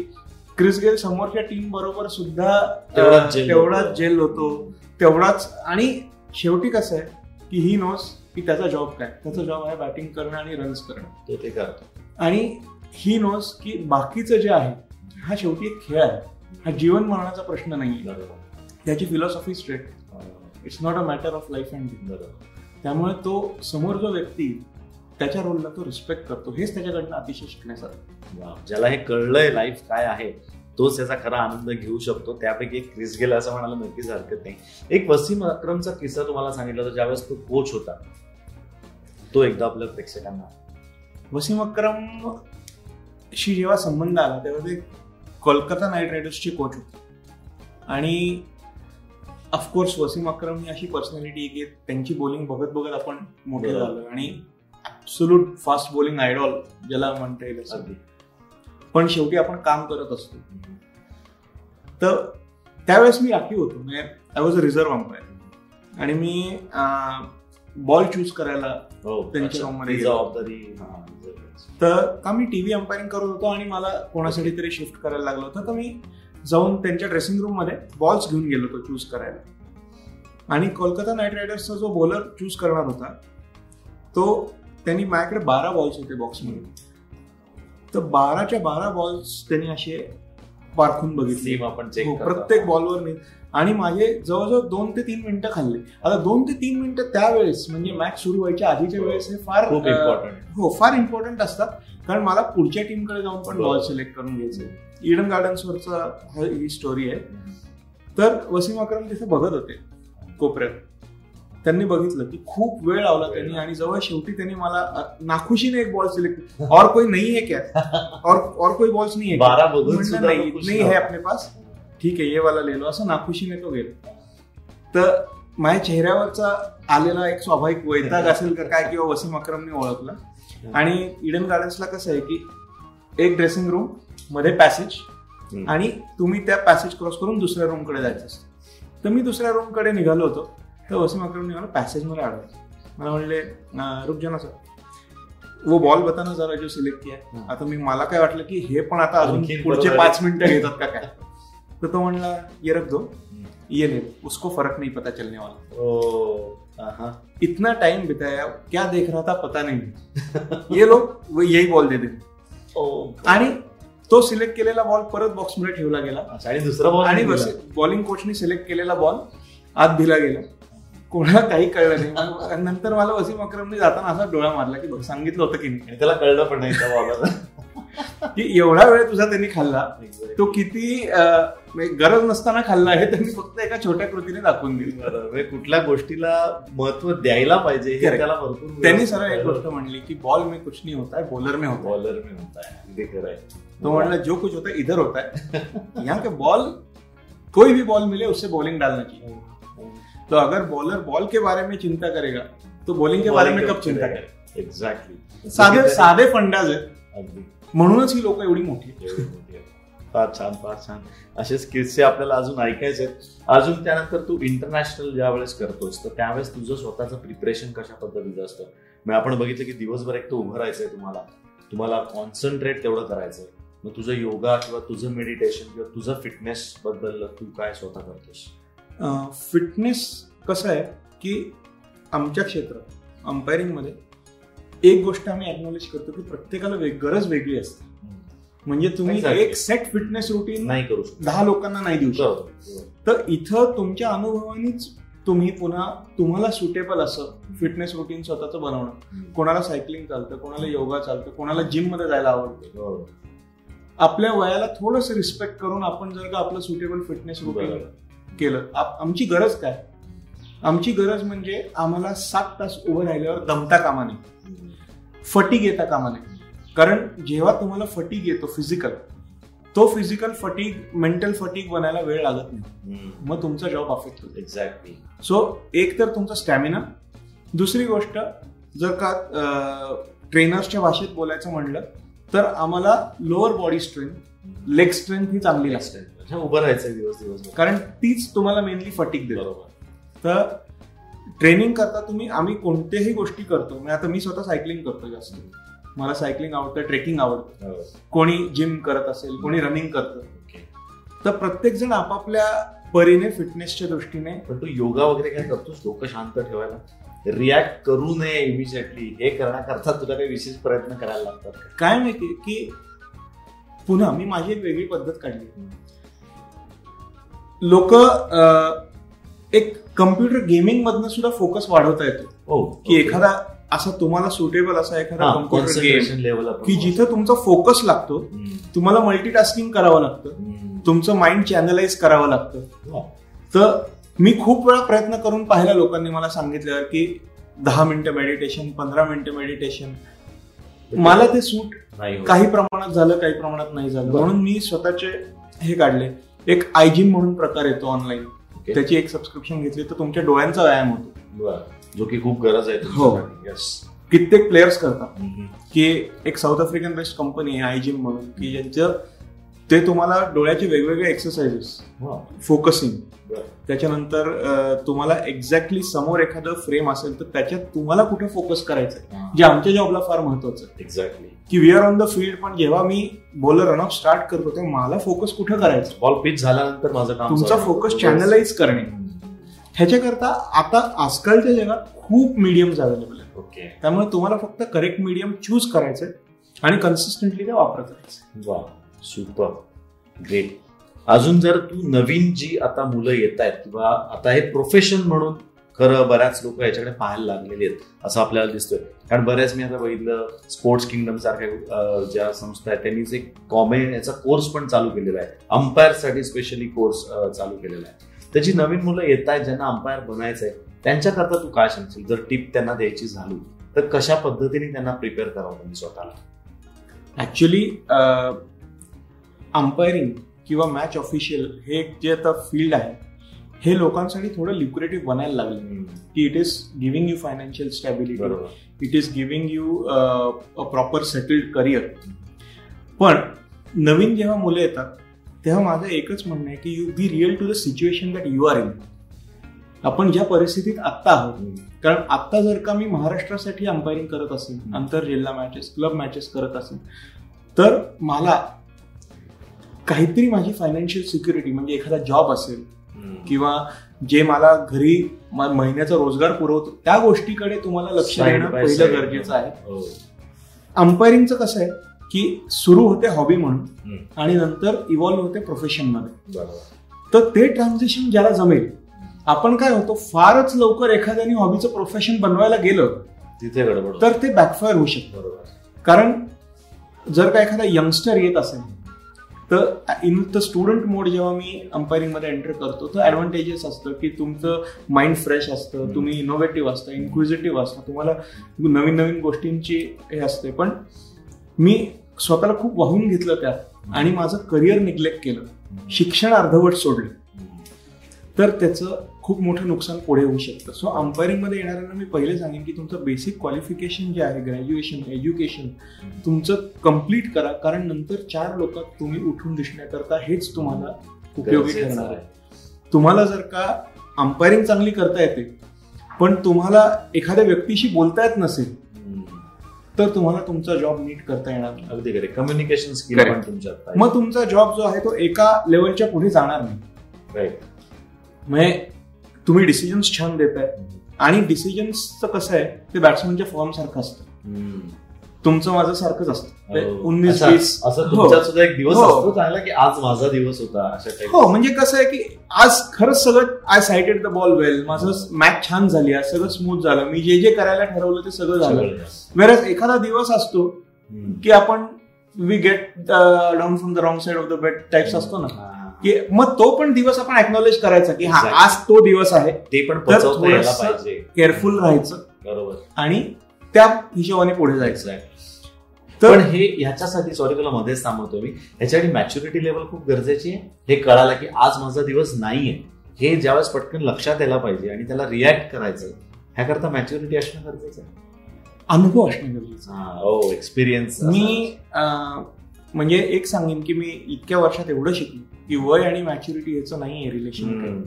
क्रिस गेल समोरच्या टीम बरोबर सुद्धा तेवढाच जेल होतो. तेवढाच आणि शेवटी कसं आहे की ही नोस की त्याचा जॉब काय? त्याचा जॉब आहे बॅटिंग करणं आणि रन्स करणं. तो ते करतो. आणि ही नोस की बाकीचं जे आहे हा शेवटी एक खेळ आहे. हा जीवन मरणाचा प्रश्न नाही त्याची philosophy straight it's not a matter of life and त्यामुळे तो समोर जो व्यक्ती त्याच्या रोलला तो रिस्पेक्ट करतो. हेच त्याच्याकडनं अतिशय शिकण्यासारखं ज्याला हे कळलंय लाईफ काय आहे तोच त्याचा खरा आनंद घेऊ शकतो. त्यापैकी एक क्रिस गेला असं म्हणायला नक्कीच हरकत नाही. एक वसीम अक्रमचा किस्सा तुम्हाला सांगितलं होता ज्यावेळेस तो कोच होता. तो एकदा आपल्या प्रेक्षकांना. वसीम अक्रम शी जेव्हा संबंध आला तेव्हा ते कोलकाता नाईट रायडर्सचे कोच होते. आणि ऑफकोर्स वसीम अक्रम ही अशी पर्सनॅलिटी की त्यांची बॉलिंग बघत बघत आपण मोठे झालो. आणि ॲब्सोल्यूट फास्ट बॉलिंग आयडॉल ज्याला म्हणता येईल पण शेवटी आपण काम करत असतो. तर त्यावेळेस मी राखीव होतो. म्हणजे I was a reserve umpire आणि मी बॉल चूज करायला हो, त्यांच्या जबाबदारी तर का मी टीव्ही अंपायरिंग करत होतो आणि मला कोणासाठी तरी शिफ्ट करायला लागलं होतं तर मी जाऊन त्यांच्या ड्रेसिंग रूममध्ये बॉल्स घेऊन गेलो होतो चूज करायला. आणि कोलकाता नाईट रायडर्सचा जो बॉलर चूज करणार होता तो त्यांनी माझ्याकडे बारा बॉल्स होते बॉक्समध्ये तर बाराच्या बारा बॉल्स त्यांनी असे पारखून बघितले. आपण हो, प्रत्येक बॉलवर मी आणि माझे जवळजवळ दोन ते तीन मिनिटं खाल्ले. आता दोन ते तीन मिनिटं त्यावेळेस म्हणजे मॅच सुरू व्हायच्या आधीच्या वेळेस हे फार हो फार इम्पॉर्टंट असतात. कारण मला पुढच्या टीमकडे जाऊन पण बॉल सिलेक्ट करून घ्यायचे. इडन गार्डन्सवरचा ही स्टोरी आहे. तर वसीम अक्रम तिथे बघत होते. कोपऱ्यात. त्यांनी बघितलं की खूप वेळ लावला त्यांनी आणि जवळ शेवटी त्यांनी मला नाखुशीने एक बॉल सिलेक्ट और कोई नहीं है क्या? और और कोई बॉल्स नहीं है नहीं है अपने पास. ठीक आहे ये वाला ले लो. असं नाखुशीने तो गेलो. तर माझ्या चेहऱ्यावरचा आलेला एक स्वाभाविक वैताग असेल का काय किंवा वसीम अक्रमने ओळखला. आणि इडन गार्डन्सला कसं आहे की एक ड्रेसिंग रूममध्ये पॅसेज आणि तुम्ही त्या पॅसेज क्रॉस करून दुसऱ्या रूमकडे जायचं असतं. तर मी दुसऱ्या रूमकडे निघालो होतो. तर वसीम अक्रमने मला पॅसेजमध्ये आढळलं मला म्हणले रुक जाना सर वो बॉल बताना जरा जो सिलेक्ट किया. आता मी मला काय वाटलं की हे पण आता अजून पुढचे पाच मिनिटं घेतात का काय? तर तो म्हणला ये रख दो. ये ले. उसको फर्क नहीं पता चलने वाला इतना टाइम बिताया क्या देख रहा था पता नहीं. ये लोग यही बॉल दे दे. आणि तो सिलेक्ट केलेला बॉल परत बॉक्समध्ये ठेवला गेला. आणि दुसरा बॉल आणि बॉलिंग कोचने सिलेक्ट केलेला बॉल आत दिला गेला. कोणाला काही कळलं नाही. नंतर मला वसीम अक्रमने जाताना असा डोळा मारला की बघ सांगितलं होतं की नाही. त्याला कळलं पण नाही त्या की एवढा वेळ तुझा त्यांनी खाल्ला. तो किती गरज नसताना खाल्ला आहे त्यांनी फक्त एका छोट्या कृतीने दाखवून दिली. म्हणजे कुठल्या गोष्टीला महत्त्व द्यायला पाहिजे हे त्याला भरपूर त्यांनी सरळ एक गोष्ट म्हणली की बॉल में कुछ नहीं होता है बॉलर में होता बॉलर में होता है. खरं आहे. तो म्हणला जो कुछ होता है इधर होता है. यहाँ के बॉल कोई भी बॉल मिले उससे बॉलिंग डालना चाहिए. तो अगर बॉलर बॉल के बारे में चिंता करेगा तो बॉलिंग के बारे में कब चिंता करेगा? एक्झॅक्टली साधे साधे फंडाज आहेत म्हणूनच ही लोक एवढी मोठी फार छान फार छान. असेच किस्से आपल्याला अजून ऐकायचे अजून त्यानंतर तू इंटरनॅशनल ज्या वेळेस करतोस तर त्यावेळेस तुझं स्वतःचं प्रिपरेशन कशा पद्धतीचं असतं? मग आपण बघितलं की दिवसभर एक तर उभं राहायचंय तुम्हाला. तुम्हाला कॉन्सन्ट्रेट तेवढं करायचंय. मग तुझं योगा किंवा तुझं मेडिटेशन किंवा तुझं फिटनेस बद्दल तू काय स्वतः करतोस फिटनेस कसं आहे की आमच्या क्षेत्रात अंपायरिंगमध्ये एक गोष्ट आम्ही अॅक्नॉलेज करतो की प्रत्येकाला वेग गरज वेगळी असते म्हणजे तुम्ही. एक सेट फिटनेस रुटीन नाही करू शकतो दहा लोकांना नाही देऊ शकत. तर इथं तुमच्या अनुभवानीच तुम्ही पुन्हा तुम्हाला सुटेबल असं फिटनेस रुटीन स्वतःचं बनवणं. कोणाला सायकलिंग चालतं कोणाला योगा चालतं कोणाला जिममध्ये जायला आवडतं. आपल्या वयाला थोडस रिस्पेक्ट करून आपण जर का आपलं सुटेबल फिटनेस रुटीन. केलं. आप- आमची गरज काय? आमची गरज म्हणजे आम्हाला सात तास उभं राहिल्यावर दमता कामा नये. फटीक येता कामा नये. कारण जेव्हा तुम्हाला फटीक येतो फिजिकल तो फिजिकल फटीक मेंटल फटीक बनायला वेळ लागत नाही. मग तुमचा जॉब अफेक्ट होतो. एक्झॅक्टली सो एक तर तुमचा स्टॅमिना दुसरी गोष्ट जर का ट्रेनर्सच्या भाषेत बोलायचं म्हणलं तर आम्हाला lower body strength leg strength ही चांगली लागते. उभं राहायचं दिवस दिवस कारण तीच तुम्हाला मेनली फटीक देतो. बरोबर. तर ट्रेनिंग करता तुम्ही आम्ही कोणत्याही गोष्टी करतो. म्हणजे आता मी स्वतः सायकलिंग करतो जास्त. मला सायकलिंग आवडतं ट्रेकिंग आवडतं. हो. कोणी जिम करत असेल कोणी रनिंग करतं. तर प्रत्येक जण आपापल्या परीने फिटनेसच्या दृष्टीने पण तू योगा वगैरे काय करतोस? डोकं शांत ठेवायला? रिॲक्ट करू नये इमिजिएटली हे करण्याकरता तुला काही विशेष प्रयत्न करायला लागतात? काय माहिती की पुन्हा मी माझी एक वेगळी पद्धत काढली. लोक एक कम्प्युटर गेमिंग मधनं सुद्धा फोकस वाढवता येतो. हो. की एखादा असा तुम्हाला सुटेबल असा एखादा कम्प्युटर गेम की जिथं तुमचा फोकस लागतो तुम्हाला मल्टीटास्किंग करावं लागतं तुमचं माइंड चॅनलाइज करावं लागतं. तर मी खूप वेळा प्रयत्न करून पाहिला लोकांनी मला सांगितल्यावर की दहा मिनिटं मेडिटेशन पंधरा मिनिटं मेडिटेशन मला ते सूट. काही प्रमाणात झालं काही प्रमाणात नाही झालं. म्हणून मी स्वतःचे हे काढले. एक आयजिम म्हणून प्रकार येतो ऑनलाईन Okay. त्याची एक सबस्क्रिप्शन घेतली तर तुमच्या डोळ्यांचा व्यायाम होतो. जो की खूप गरज आहे हो. यस कित्येक प्लेयर्स करतात. की एक साऊथ आफ्रिकन बेस्ड कंपनी आहे आयजिम म्हणून की ज्यांचं ते तुम्हाला डोळ्याचे वेगवेगळे एक्सरसाइजेस फोकसिंग त्याच्यानंतर तुम्हाला एक्झॅक्टली समोर एखादं फ्रेम असेल तर त्याच्यात तुम्हाला कुठे फोकस करायचं जे आमच्या जॉबला फार महत्वाचं आहे. एक्झॅक्टली की we are on the field पण जेव्हा मी बॉलर रनअप स्टार्ट करतो तेव्हा मला फोकस कुठे करायचं? बॉल पिच झाल्यानंतर माझं काम तुमचा. फोकस चॅनलाइज करणे. ह्याच्याकरता आता आजकालच्या जगात खूप मीडियम्स अवेलेबल आहेत ओके त्यामुळे तुम्हाला फक्त करेक्ट मीडियम चूज करायचंय आणि कन्सिस्टंटली ते वापरत राहायचं सुपर. ग्रेट अजून जर तू नवीन जी आता मुलं येत आहेत किंवा आता हे प्रोफेशन म्हणून खरं बऱ्याच लोक याच्याकडे पाहायला लागलेले आहेत असं आपल्याला दिसतोय. कारण बऱ्याच मी आता बघितलं स्पोर्ट्स किंगडम सारख्या ज्या संस्था आहेत त्यांनीच एक कॉमेन याचा कोर्स पण चालू केलेला आहे. अंपायरसाठी स्पेशली कोर्स चालू केलेला आहे. त्याची नवीन मुलं येत आहेत ज्यांना अंपायर बनायचं आहे त्यांच्याकरता तू काय सांगशील? जर टिप त्यांना द्यायची झाली तर कशा पद्धतीने त्यांना प्रिपेअर करावं त्यांनी स्वतःला? ऍक्च्युली अंपायरिंग किंवा मॅच ऑफिशियल हे एक जे आता फील्ड आहे हे लोकांसाठी थोडं लिक्युरेटिव्ह बनायला लागलं. की it is giving you financial stability it is giving you a proper settled career पण नवीन जेव्हा मुलं येतात तेव्हा माझं एकच म्हणणं आहे की you be real to the situation that you are in आपण ज्या परिस्थितीत आत्ता आहोत कारण आत्ता जर का मी महाराष्ट्रासाठी अंपायरिंग करत असेल हम्म. आंतर जिल्हा मॅचेस क्लब मॅचेस करत असेल तर मला काहीतरी माझी फायनान्शियल सिक्युरिटी म्हणजे एखादा जॉब असेल किंवा जे मला घरी महिन्याचा रोजगार पुरवतो त्या गोष्टीकडे तुम्हाला लक्ष देणं पहिलं. गरजेचं आहे. हो. अंपायरिंगचं कसं आहे की सुरू होते हॉबी म्हणून. आणि नंतर इव्हॉल्व्ह होते प्रोफेशनमध्ये. तर ते ट्रान्झिशन ज्याला जमेल आपण काय होतो फारच लवकर एखाद्याने हॉबीचं प्रोफेशन बनवायला गेलं तिथे तर ते बॅकफायर होऊ शकतं. बरोबर. कारण जर का एखादा यंगस्टर येत असेल तर इन द स्टुडंट मोड जेव्हा मी अंपायरिंगमध्ये एंटर करतो तर ऍडव्हान्टेजेस असतं की तुमचं माइंड फ्रेश असतं. तुम्ही इनोव्हेटिव्ह असता इन्क्विजिटिव्ह असता तुम्हाला नवीन नवीन गोष्टींची हे असते. पण मी स्वतःला खूप वाहून घेतलं त्यात आणि माझं करिअर निग्लेक्ट केलं. शिक्षण अर्धवट सोडलं. तर त्याचं खूप मोठं नुकसान पुढे होऊ शकतं सो अंपायरिंगमध्ये येणाऱ्यांना मी पहिले सांगेन की तुमचं बेसिक क्वालिफिकेशन जे आहे ग्रॅज्युएशन एज्युकेशन तुमचं कंप्लीट करा कारण नंतर चार लोकात तुम्ही उठून दिसण्याकरता हेच तुम्हाला उपयोगी ठरणार आहे. तुम्हाला जर का अंपायरिंग चांगली करता येते पण तुम्हाला एखाद्या व्यक्तीशी बोलता येत नसेल. तर तुम्हाला तुमचा जॉब नीट करता येणार अगदी कम्युनिकेशन स्किल. मग तुमचा जॉब जो आहे तो एका लेवलच्या पुढे जाणार नाही Right. म्हणजे तुम्ही डिसिजन्स छान देताय. आणि डिसिजन्सचं कसं आहे ते बॅट्समनच्या फॉर्म सारखं असतं. तुमचं माझं सारखंच असतं. हो. उन्नीस वीस. असं हो. तुमचा सुद्धा एक दिवस हो. असतो चांगला की आज माझा दिवस होता अशा हो म्हणजे कसं आहे की आज खरंच सगळं I sighted the ball well माझं मॅच छान झाली आज सगळं स्मूथ झालं. मी जे जे करायला ठरवलं ते सगळं झालं. वेरच एखादा दिवस असतो की आपण we get down from the wrong side of the bed types असतो ना. की मग तो पण दिवस आपण एक्नॉलेज करायचा की हा. आज तो दिवस आहे. ते पण केअरफुल राहायचं. बरोबर. आणि त्या हिशोबाने पुढे जायचं. तर पण हे ह्याच्यासाठी सॉरी तुला मध्येच थांबवतो मी. ह्याच्यासाठी मॅच्युरिटी लेवल खूप गरजेची आहे. हे कळालं की आज माझा दिवस नाहीये. हे ज्यावेळेस पटकन लक्षात यायला पाहिजे आणि त्याला रिॲक्ट करायचं. ह्याकरता मॅच्युरिटी असणं गरजेचं आहे. अनुभव असणं गरजेचं हा, हो एक्सपिरियन्स मी म्हणजे एक सांगेन की मी इतक्या वर्षात एवढं शिकलो की वय आणि मॅच्युरिटी याचं नाहीये रिलेशन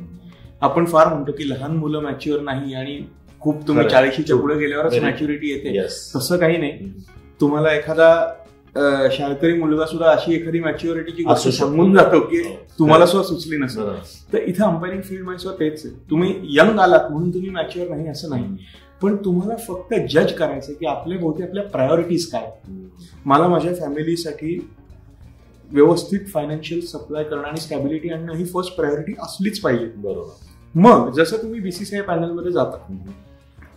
आपण फार म्हणतो की लहान मुलं मॅच्युअर नाही आणि खूप तुम्ही. चाळीशीच्या पुढे गेल्यावरच. मॅच्युरिटी येते. तसं काही नाही. तुम्हाला एखादा शाळकरी मुलगा सुद्धा अशी एखादी मॅच्युरिटीची गोष्ट. सांगून जातो की हो. तुम्हाला सुद्धा सुचली नसेल. बरोबर. तर इथे अंपायरिंग फील्डमध्ये सुद्धा तेच आहे. तुम्ही यंग आलात म्हणून तुम्ही मॅच्युअर नाही असं नाही. पण तुम्हाला फक्त जज करायचं की आपल्या भोवती आपल्या प्रायोरिटीज काय मला माझ्या फॅमिलीसाठी व्यवस्थित फायनान्शियल सप्लाय करणं आणि स्टॅबिलिटी आणणं ही फर्स्ट प्रायोरिटी असलीच पाहिजे. बरोबर. मग जसं तुम्ही बीसीसीआय पॅनलमध्ये जाता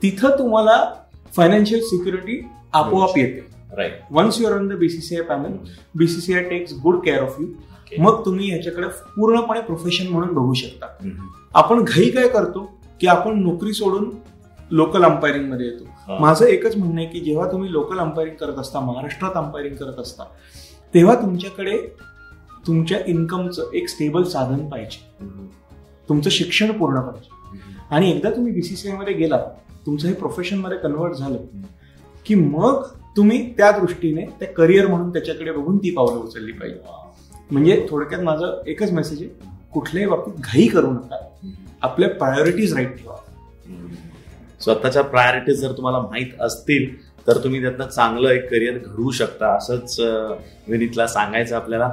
तिथं तुम्हाला फायनान्शियल सिक्युरिटी आपोआप येते. Right once you're on the BCCI panel BCCI takes good care of you मग तुम्ही ह्याच्याकडे पूर्णपणे प्रोफेशन म्हणून बघू शकता. आपण घाई काय करतो? की आपण नोकरी सोडून लोकल अंपायरिंगमध्ये येतो. माझं एकच म्हणणं आहे की जेव्हा तुम्ही लोकल अंपायरिंग करत असता महाराष्ट्रात अंपायरिंग करत असता तेव्हा तुमच्याकडे तुमच्या इन्कमचं एक स्टेबल साधन पाहिजे. तुमचं शिक्षण पूर्ण पाहिजे. आणि एकदा तुम्ही बीसीसीआयमध्ये गेला तुमचं हे प्रोफेशनमध्ये कन्वर्ट झालं की मग तुम्ही त्या दृष्टीने त्या करिअर म्हणून त्याच्याकडे बघून ती पावलं उचलली पाहिजे. म्हणजे थोडक्यात माझं एकच मेसेज आहे कुठल्याही बाबतीत घाई करू नका. आपल्या प्रायोरिटीज राईट ठेवा. स्वतःच्या प्रायोरिटीज जर तुम्हाला माहीत असतील तर तुम्ही त्यातनं चांगलं एक करिअर घडवू शकता. असंच विनीतला सांगायचं आपल्याला.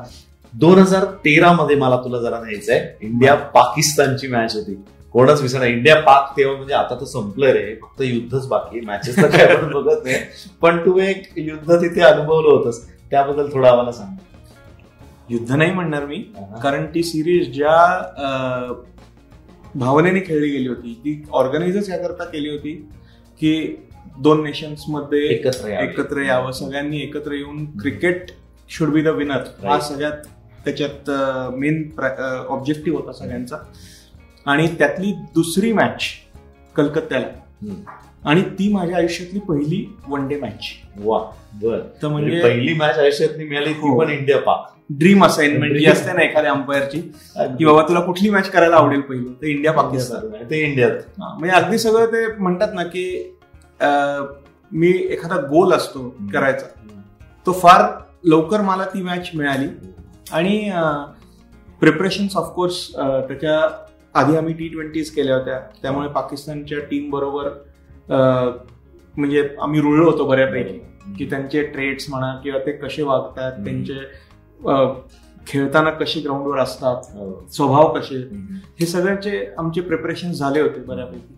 दोन हजार तेरा मध्ये मला तुला जरा न्यायचंय. इंडिया पाकिस्तानची मॅच होती. कोणच विसरणार इंडिया पाक तेव्हा म्हणजे आता तर संपलं रे. फक्त युद्धच बाकी. मॅचेस तर काय आपण बघत नाही. पण तू एक युद्ध तिथे अनुभवलं होतंस. त्याबद्दल थोडं आम्हाला सांग. युद्ध नाही म्हणणार मी. कारण ती सिरीज ज्या भावनेने खेळली गेली होती ती ऑर्गनायझर्स याकरता केली होती की दोन नेशन्समध्ये एकत्र यावे. एकत्र यावं सगळ्यांनी एकत्र येऊन cricket should be the winner हा. सगळ्यात त्याच्यात मेन ऑब्जेक्टिव्ह होता सगळ्यांचा आणि त्यातली दुसरी मॅच कलकत्त्याला. आणि ती माझ्या आयुष्यातली पहिली वन डे मॅच वा बर. तर म्हणजे म्हणजे पहिली मॅच आयुष्यात मिळाली ती हो. पण इंडिया पाक. ड्रीम असाइनमेंट जी असते ना एखाद्या अंपायरची की बाबा तुला कुठली मॅच करायला आवडेल पहिली? तर इंडिया पाकिस्तान ते इंडियात म्हणजे अगदी सगळं ते म्हणतात ना की मी एखादा गोल असतो करायचा. तो फार लवकर मला ती मॅच मिळाली. आणि प्रिपरेशन ऑफकोर्स त्याच्या आधी आम्ही टी ट्वेंटीज केल्या होत्या. त्यामुळे पाकिस्तानच्या टीम बरोबर म्हणजे आम्ही रुळलो होतो बऱ्यापैकी की त्यांचे ट्रेड्स म्हणा किंवा ते कसे वागतात. त्यांचे खेळताना कसे ग्राउंडवर असतात हो. स्वभाव कसे हे सगळ्याचे आमचे प्रिपरेशन झाले होते बऱ्यापैकी.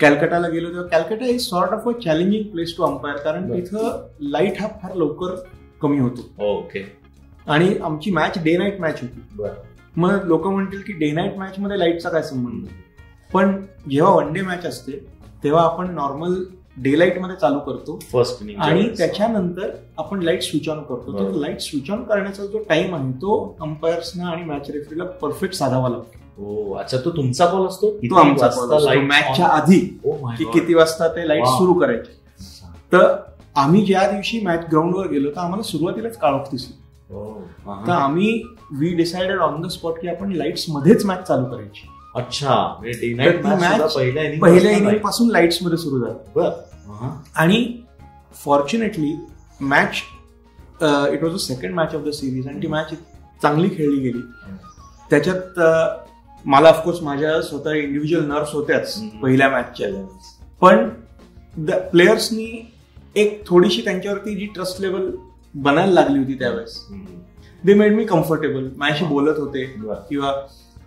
कॅलकटाला गेलो तेव्हा Calcutta is sort of a challenging place to umpire कारण. तिथं लाइट हा फार लवकर कमी होतो. ओके. आणि आमची मॅच डे नाईट मॅच होती. मग लोक म्हणतील की डे नाईट मॅच मध्ये लाईटचा काय संबंध? पण जेव्हा वन डे मॅच असते तेव्हा आपण नॉर्मल डे लाइटमध्ये चालू करतो. फर्स्ट आणि त्याच्यानंतर आपण लाइट स्विच ऑन करतो. तर. लाइट स्विच ऑन करण्याचा जो टाइम आहे तो अंपायर्सना आणि मॅच रेफरीला परफेक्ट साधावा लागतो. हो अच्छा तो तुमचा कॉल असतो? तो आमचा. मॅचच्या आधी. Oh की किती वाजता ते लाइट. सुरू करायचे. तर आम्ही ज्या दिवशी मॅच ग्राउंडवर गेलो तर आम्हाला सुरुवातीलाच काळोख दिसली तर आम्ही we decided on the spot की आपण लाईट्स मध्येच मॅच चालू करायची. अच्छा म्हणजे पहिल्या इनिंग. पासून लाईट्समध्ये सुरू झाली. आणि fortunately match it was a second match of the series आणि ती मॅच चांगली खेळली गेली त्याच्यात मला ऑफकोर्स माझ्या स्वतः इंडिव्हिज्युअल नर्व्स होत्याच. पहिल्या मॅचच्या पण द प्लेयर्सनी एक थोडीशी त्यांच्यावरती जी ट्रस्ट लेवल बनायला लागली होती त्यावेळेस. दे मेड मी कम्फर्टेबल माझ्याशी बोलत होते. किंवा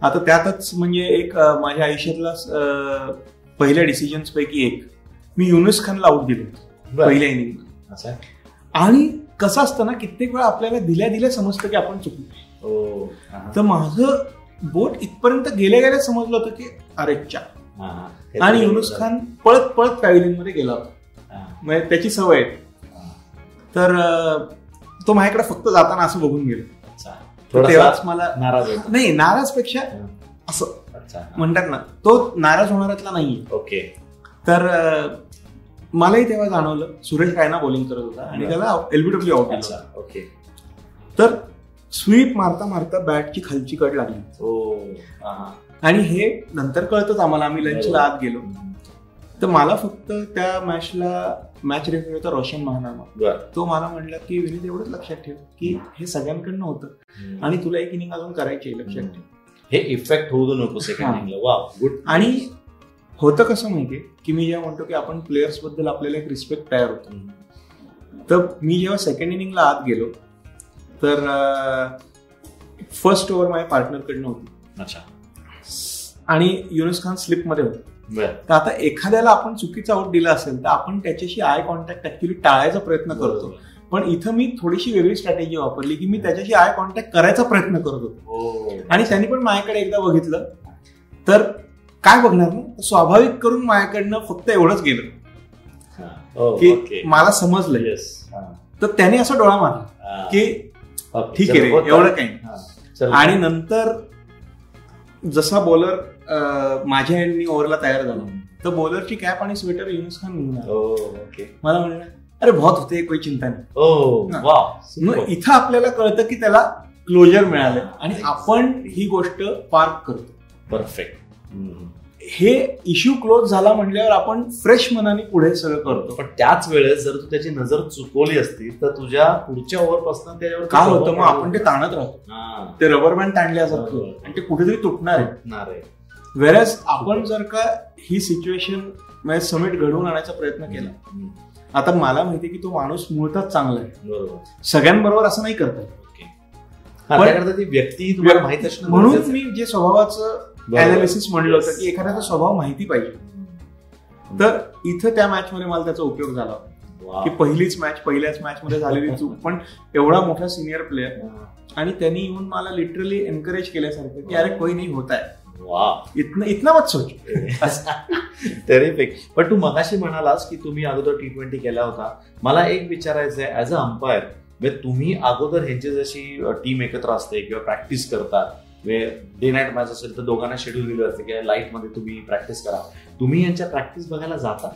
आता त्यातच म्हणजे एक माझ्या आयुष्यातला पहिल्या डिसिजन्स पैकी एक मी युनुस खानला आउट दिलो. पहिल्या इनिंग? आणि कसं असतं ना कित्येक वेळा आपल्याला दिल्या दिल्या समजतं की आपण चुकलो. हा. तर माझं बोट इथपर्यंत गेल्या गेल्या समजलं होतं की अरे चा आणि युनुस. खान पळत पळत पॅव्हिलियनमध्ये गेला होता. म्हणजे त्याची सवय आहे. तर तो माझ्याकडे फक्त जाताना असं बघून गेलो तेव्हाच मला नाराज नाही नाराजपेक्षा हा. असं अच्छा. म्हणतात ना तो नाराज होणाऱ्यातला नाहीये. ओके. तर मलाही तेव्हा जाणवलं सुरेश रायना बॉलिंग करत होता आणि त्याला एलबीडब्ल्यू आउट केलं ओके. तर स्वीप मारता मारता बॅटची खालची कट लागली. ओ. आणि हे नंतर कळतच आम्हाला आम्ही लंचला आत गेलो. तर मला फक्त त्या मॅचला मॅच रेफरी होता रोशन महानामा. बर. तो मला म्हणला की विनीत एवढंच लक्षात ठेव की हे सगळ्यांकडनं होतं आणि तुला एक इनिंग अजून करायची आहे लक्षात ठेव. हे इफेक्ट होऊ नको सेकंड. इनिंगला वा गुड आणि होतं कसं माहितीये की मी जेव्हा म्हणतो की आपण प्लेयर्सबद्दल आपल्याला एक रिस्पेक्ट तयार होतो. तर मी जेव्हा सेकंड इनिंगला आत गेलो तर फर्स्ट ओव्हर माझ्या पार्टनरकडनं होती. अच्छा. आणि युनुस खान स्लिपमध्ये होता. तर आता एखाद्याला आपण चुकीचा आउट दिला असेल तर आपण त्याच्याशी आय कॉन्टॅक्ट ऍक्च्युली टाळायचा प्रयत्न करतो पण इथं मी थोडीशी वेगळी स्ट्रॅटेजी वापरली की मी त्याच्याशी आय कॉन्टॅक्ट करायचा प्रयत्न करत होतो ओ आणि त्यांनी पण माझ्याकडे एकदा बघितलं तर काय बघणार ना स्वाभाविक करून माझ्याकडनं फक्त एवढंच गेलं हा. की ओके मला समजलं येस हा. तर त्याने असा डोळा मारला हा. की. ठीक आहे रे. एवढं काही हा. चलो. आणि नंतर जसा बॉलर माझ्या एंडनी ओव्हरला तयार झाला. तर बॉलरची कॅप आणि स्वेटर युनुस खान घेऊन मला म्हणलं अरे बहुत होते कोई चिंता नाही. वा मग इथं आपल्याला कळतं की त्याला क्लोजर मिळालं. आणि आपण ही गोष्ट पार्क करतो. परफेक्ट हे इश्यू क्लोज झाला म्हटल्यावर आपण फ्रेश मनाने पुढे सगळं करतो. पण त्याच वेळेस जर तू त्याची नजर चुकवली असती तर तुझ्या पुढच्या ओव्हरपासून त्याच्यावर काय होतं मग आपण ते ताणत राहतो. ते रबर बँड ताणल्यासारखं बरोबर. आणि ते कुठेतरी तुटणार आहे. वेरॅज आपण जर का ही सिच्युएशन म्हणजे समिट घडवून आणायचा प्रयत्न केला. आता मला माहिती की तो माणूस मुळातच चांगला आहे बरोबर सगळ्यांबरोबर असं नाही करता ती व्यक्ती तुम्हाला माहीत असणं म्हणून मी जे स्वभावाचं. अनालिसिस म्हणलं होतं. की एखाद्याचा स्वभाव माहिती पाहिजे. तर इथं त्या मॅच मध्ये मला त्याचा उपयोग झाला. की पहिलीच मॅच पहिल्याच मॅच मध्ये झालेली चूक पण एवढा मोठा सिनियर प्लेअर आणि त्यांनी येऊन मला लिटरली एनकरेज केल्यासारखं की अरे कोई नाही होत आहे इतना इतना मत सोच. टेरिफिक पण तू मगाशी म्हणालास की तुम्ही अगोदर टी ट्वेंटी केला होता. मला एक विचारायचं आहे ऍज अ अंपायर म्हणजे तुम्ही अगोदर ह्यांची जशी टीम एकत्र असते किंवा प्रॅक्टिस करतात डे नाईट मॅच असेल तर दोघांना शेड्यूल दिलं असते की लाइटमध्ये तुम्ही प्रॅक्टिस करा. तुम्ही यांच्या प्रॅक्टिस बघायला जाता?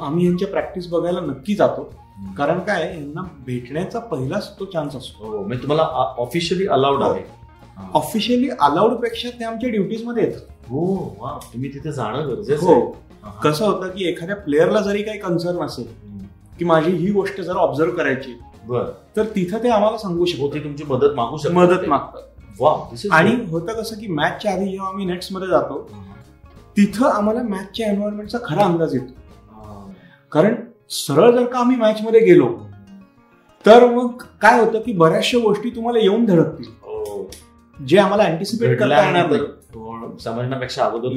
आम्ही यांच्या प्रॅक्टिस बघायला नक्की जातो. कारण काय यांना भेटण्याचा पहिलाच तो चान्स असतो. हो म्हणजे तुम्हाला ऑफिशियली अलाउड हो. आहे. ऑफिशियली अलाउडपेक्षा ते आमच्या ड्युटीजमध्ये येतात हो वा तुम्ही तिथे जाणं गरजेचं हो कसं होतं की एखाद्या प्लेअरला जरी काही कन्सर्न असेल. की माझी ही गोष्ट जर ऑब्झर्व करायची बर तर तिथं ते आम्हाला सांगू हो शकतो ते तुमची मदत मागू शकतात मदत. मागतात आणि. होतं कसं की मॅचच्या आधी जेव्हा आम्ही नेट्समध्ये जातो. तिथं आम्हाला मॅचच्या एन्व्हायरमेंटचा खरा अंदाज येतो. कारण सरळ जर का आम्ही मॅच मध्ये गेलो तर मग काय होतं की बऱ्याचशा गोष्टी तुम्हाला येऊन धडकतील. जे आम्हाला अँटिसिपेट करता येणार नाही. समजण्यापेक्षा अगोदर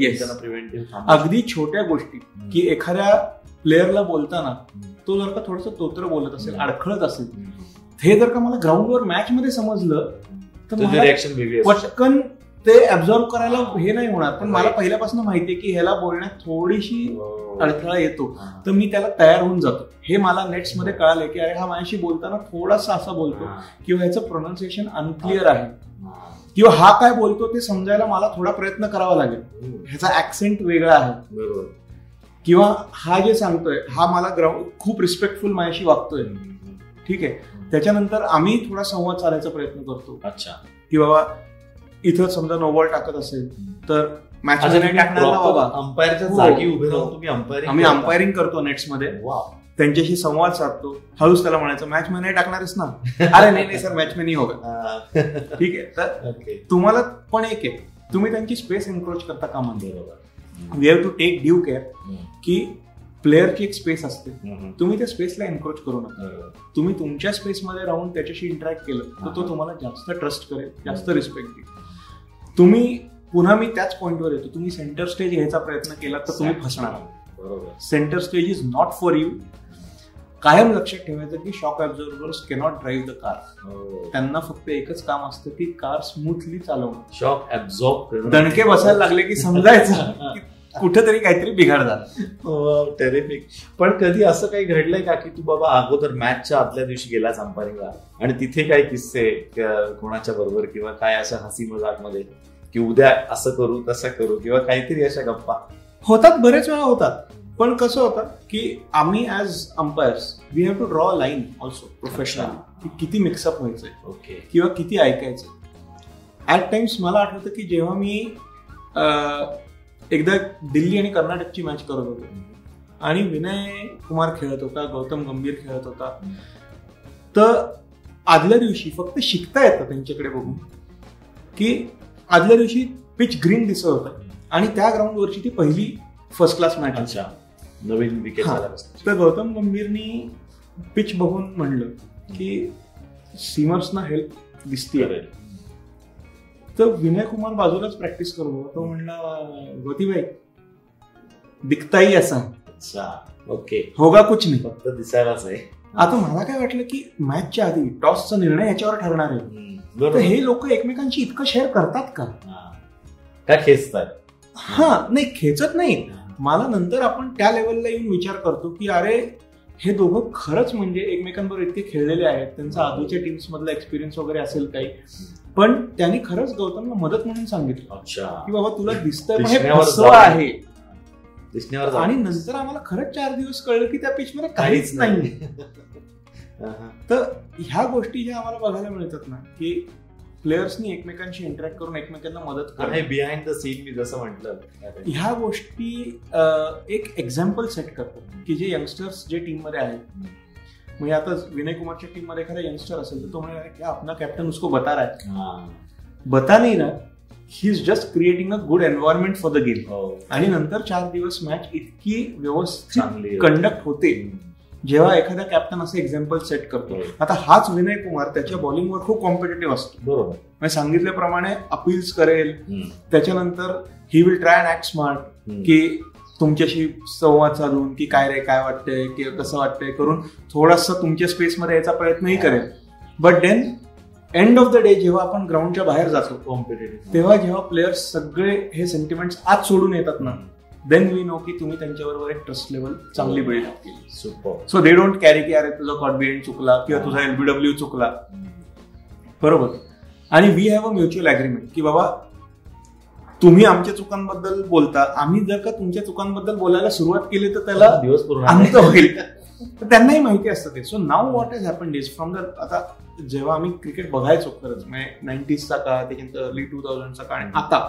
अगदी छोट्या गोष्टी की एखाद्या प्लेअरला बोलताना तो जर का थोडस तोत्र बोलत असेल अडखळत असेल हे जर का मला ग्राउंडवर मॅच मध्ये समजलं तर रिॲक्शन. पटकन ते ऍब्झॉर्व करायला हे नाही होणार. पण मला पहिल्यापासून माहितीये की ह्याला बोलण्यात थोडीशी. अडथळा येतो. तर मी त्याला तयार होऊन जातो. हे मला नेट्समध्ये कळाले की अरे हा माझ्याशी बोलताना थोडासा असा बोलतो. किंवा ह्याचं प्रोनाऊन्सिएशन अनक्लिअर आहे. किंवा हा काय बोलतो ते समजायला मला थोडा प्रयत्न करावा लागेल. ह्याचा ऍक्सेंट वेगळा आहे. बरोबर. किंवा हा जे सांगतोय हा मला ग्राउंड खूप रिस्पेक्टफुल माझ्याशी वागतोय. ठीक आहे? त्याच्यानंतर आम्ही थोडा संवाद साधायचा प्रयत्न करतो. अच्छा. की बाबा इथं समजा नो बॉल टाकत असेल तर मॅच अंपायरच्या हो. जागी उभे राहून तुम्ही अंपायरिंग आम्ही अंपायरिंग करतो नेट्समध्ये. वा त्यांच्याशी संवाद साधतो. हळूच त्याला म्हणायचं मॅच मध्ये नाही टाकणारच ना. अरे नाही नाही सर मॅच नाही होगा ठीक आहे. तर तुम्हाला पण एक आहे. तुम्ही त्यांची स्पेस एन्क्रोच करता कामा नये. बरोबर. We have to take due care. की प्लेअरची एक स्पेस असते. तुम्ही त्या स्पेसला एन्क्रोच करू नका. तुम्ही तुमच्या स्पेसमध्ये राहून त्याच्याशी इंटरॅक्ट केलं तर तो. तुम्हाला जास्त ट्रस्ट करेल जास्त रिस्पेक्ट देईल. तुम्ही पुन्हा मी त्याच पॉईंटवर येतो. तुम्ही सेंटर स्टेज घ्यायचा प्रयत्न केला तर तुम्ही फसणार. बरोबर. Centre stage is not for you कायम लक्षात ठेवायचं की shock absorbers cannot drive the car हो. त्यांना फक्त एकच काम असतं की कार स्मूथली चालवणं. शॉक ऍब्झॉर्ब दणके बसायला लागले की समजायचं. की कुठेतरी काहीतरी बिघाड झाला. टेरिफिक पण कधी असं काही घडलंय का की तू बाबा अगोदर मॅचच्या आदल्या दिवशी गेला अंपायरिंगला आणि तिथे काही किस्से कोणाच्या बरोबर किंवा काय अशा हसी मजाकमध्ये? की उद्या असं करू तसं करू किंवा काहीतरी अशा गप्पा? होतात बरेच वेळा होतात. पण कसं होतं की आम्ही as umpires we have to draw a line also professional की किती मिक्सअप व्हायचंय. ओके किंवा किती ऐकायचं ॲट टाइम्स मला आठवतं की जेव्हा मी एकदा दिल्ली आणि कर्नाटकची मॅच करत होतो. आणि विनय कुमार खेळत होता गौतम गंभीर खेळत होता. तर आदल्या दिवशी फक्त शिकता येतं त्यांच्याकडे बघून की आदल्या दिवशी पिच ग्रीन दिसत होतं. आणि त्या ग्राउंडवरची ती पहिली फर्स्ट क्लास मॅच नवीन विकेट तर गौतम गंभीरनी पिच बघून म्हणलं की सीमर्सना हेल्प दिसतीये. करेल. तर विनय कुमार बाजूलाच प्रॅक्टिस होता तो म्हणला गौतीबाई दिखताही असा. अच्छा ओके होगा कुछ नाही. फक्त दिसायलाच आहे. आता मला काय वाटलं की मॅचच्या आधी टॉसचा निर्णय याच्यावर ठरणार आहे. तर हे लोक एकमेकांशी इतकं शेअर करतात का. का खेचतात? हा नाही खेचत नाही मला नंतर आपण त्या लेवलला येऊन विचार करतो की अरे हे दोघं खरंच म्हणजे एकमेकांबरोबर इतके खेळलेले आहेत. त्यांचा आधीच्या टीम्स मधला एक्सपिरियन्स वगैरे असेल काही. पण त्यांनी खरंच गौतमला मदत म्हणून सांगितलं. अच्छा. की बाबा तुला दिसतंय हे. आहे? दिसण्यावर. आणि नंतर आम्हाला खरंच चार दिवस कळलं की त्या पिच मध्ये काहीच नाही. तर ह्या गोष्टी ज्या आम्हाला बघायला मिळतात ना की प्लेयर्सनी एकमेकांशी इंटरॅक्ट करून एकमेकांना मदत करणं बिहाइंड द सीन मी जसं म्हटलं. ह्या गोष्टी एक एक्झाम्पल सेट करतात की जे यंगस्टर्स जे टीममध्ये आहेत. म्हणजे आता विनय कुमारच्या टीममध्ये एखादा यंगस्टर असेल तर तो म्हणाला की अपना कॅप्टन उसको बता रहा है. बता नाही ना. He is just creating a good environment for the game. आणि नंतर चार दिवस मॅच इतकी व्यवस्थित कंडक्ट होते. जेव्हा एखादा कॅप्टन असं एक्झाम्पल सेट करतो. आता हाच विनय कुमार त्याच्या बॉलिंगवर खूप कॉम्पिटेटिव्ह असतो बरोबर म्हणजे सांगितल्याप्रमाणे अपील्स करेल. त्याच्यानंतर he will try and act smart. की तुमच्याशी संवाद साधून की काय रे काय वाटतंय की कसं वाटतंय करून थोडासा तुमच्या स्पेसमध्ये यायचा प्रयत्नही करेल but then end of the day जेव्हा आपण ग्राउंडच्या बाहेर जातो Competitive. तेव्हा जेव्हा प्लेयर्स सगळे हे सेंटिमेंट्स आज सोडून येतात ना देन वी नो की तुम्ही त्यांच्याबरोबर एक ट्रस्ट लेवल चांगली बिल्डअप केली. Super. So they don't carry की अरे तुझा कॉन्फिडेंट चुकला किंवा तुझा एलबीडब्ल्यू चुकला. बरोबर. आणि we have a mutual agreement की बाबा तुम्ही आमच्या चुकांबद्दल बोलता आम्ही जर का तुमच्या चुकांबद्दल बोलायला सुरुवात केली तर त्याला दिवस अंत होईल. तर त्यांनाही माहिती असतं ते. So now what is happen is from the आता जेव्हा आम्ही क्रिकेट बघायचो खरंच म्हणजे नाईन्टीजचा काळ त्याच्यानंतर अर्ली टू थाउजंडचा काळ आणि आता.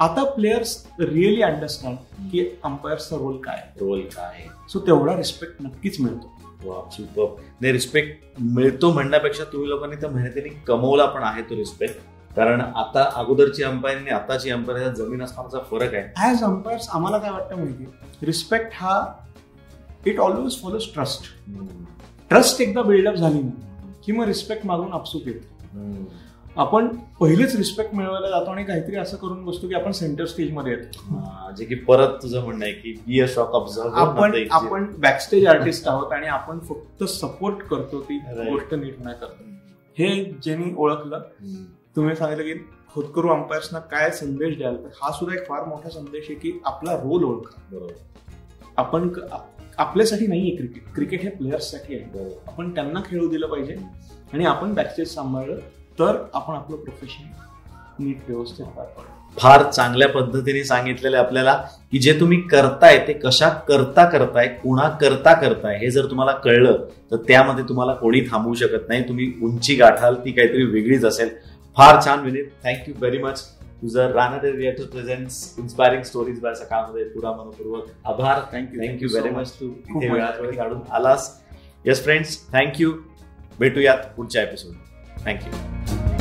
आता प्लेयर्स रिअली अंडरस्टँड की अंपायर्सचा रोल काय. रोल काय. सो तेवढा रिस्पेक्ट नक्कीच मिळतो. सुपर नाही रिस्पेक्ट मिळतो म्हणण्यापेक्षा तुम्ही लोकांनी त्या मेहनतीने कमवला पण आहे तो रिस्पेक्ट कारण आता अगोदरची अंपायर आणि आताची अंपायर जमीन असण्याचा फरक आहे. ॲज अंपायर्स आम्हाला काय वाटतं माहिती रिस्पेक्ट हा it always follows trust trust एकदा बिल्डअप झाली ना की मग रिस्पेक्ट मागून अपसूक येते. आपण पहिलेच रिस्पेक्ट मिळवायला जातो आणि काहीतरी असं करून बसतो की आपण सेंटर स्टेजमध्ये येतो. जे की परत तुझं म्हणणं आहे की बी अ शॉक आपण ऑब्झर्व आपण बॅकस्टेज आर्टिस्ट आहोत आणि आपण फक्त सपोर्ट करतो ती. गोष्ट नीट नाही करतो. हे ज्यांनी ओळखलं तुम्ही सांगितलं की होतकरू अंपायर्सना काय संदेश द्याल? तर हा सुद्धा एक फार मोठा संदेश आहे की आपला रोल ओळखा. बरोबर. आपण आपल्यासाठी नाहीये क्रिकेट क्रिकेट हे प्लेयर्ससाठी आहे. आपण त्यांना खेळू दिलं पाहिजे आणि आपण बॅकस्टेज सांभाळलं तर आपण आपलं प्रोफेशन नीट व्यवस्थित पार फार चांगल्या पद्धतीने सांगितलेलं आहे आपल्याला की जे तुम्ही करताय ते कशा करता करताय कुणा करता करताय हे जर तुम्हाला कळलं तर त्यामध्ये तुम्हाला कोणी थांबवू शकत नाही. तुम्ही उंची गाठाल ती काहीतरी वेगळीच असेल. फार छान विनीत. थँक्यू व्हेरी मच तुझं राहणार reactor presents inspiring stories by सकाळमध्ये पुरा मनपूर्वक आभार. Thank you thank you very much तू इथे वेळात वेळ काढून आलास. येस फ्रेंड्स थँक्यू भेटूयात पुढच्या एपिसोड Thank you.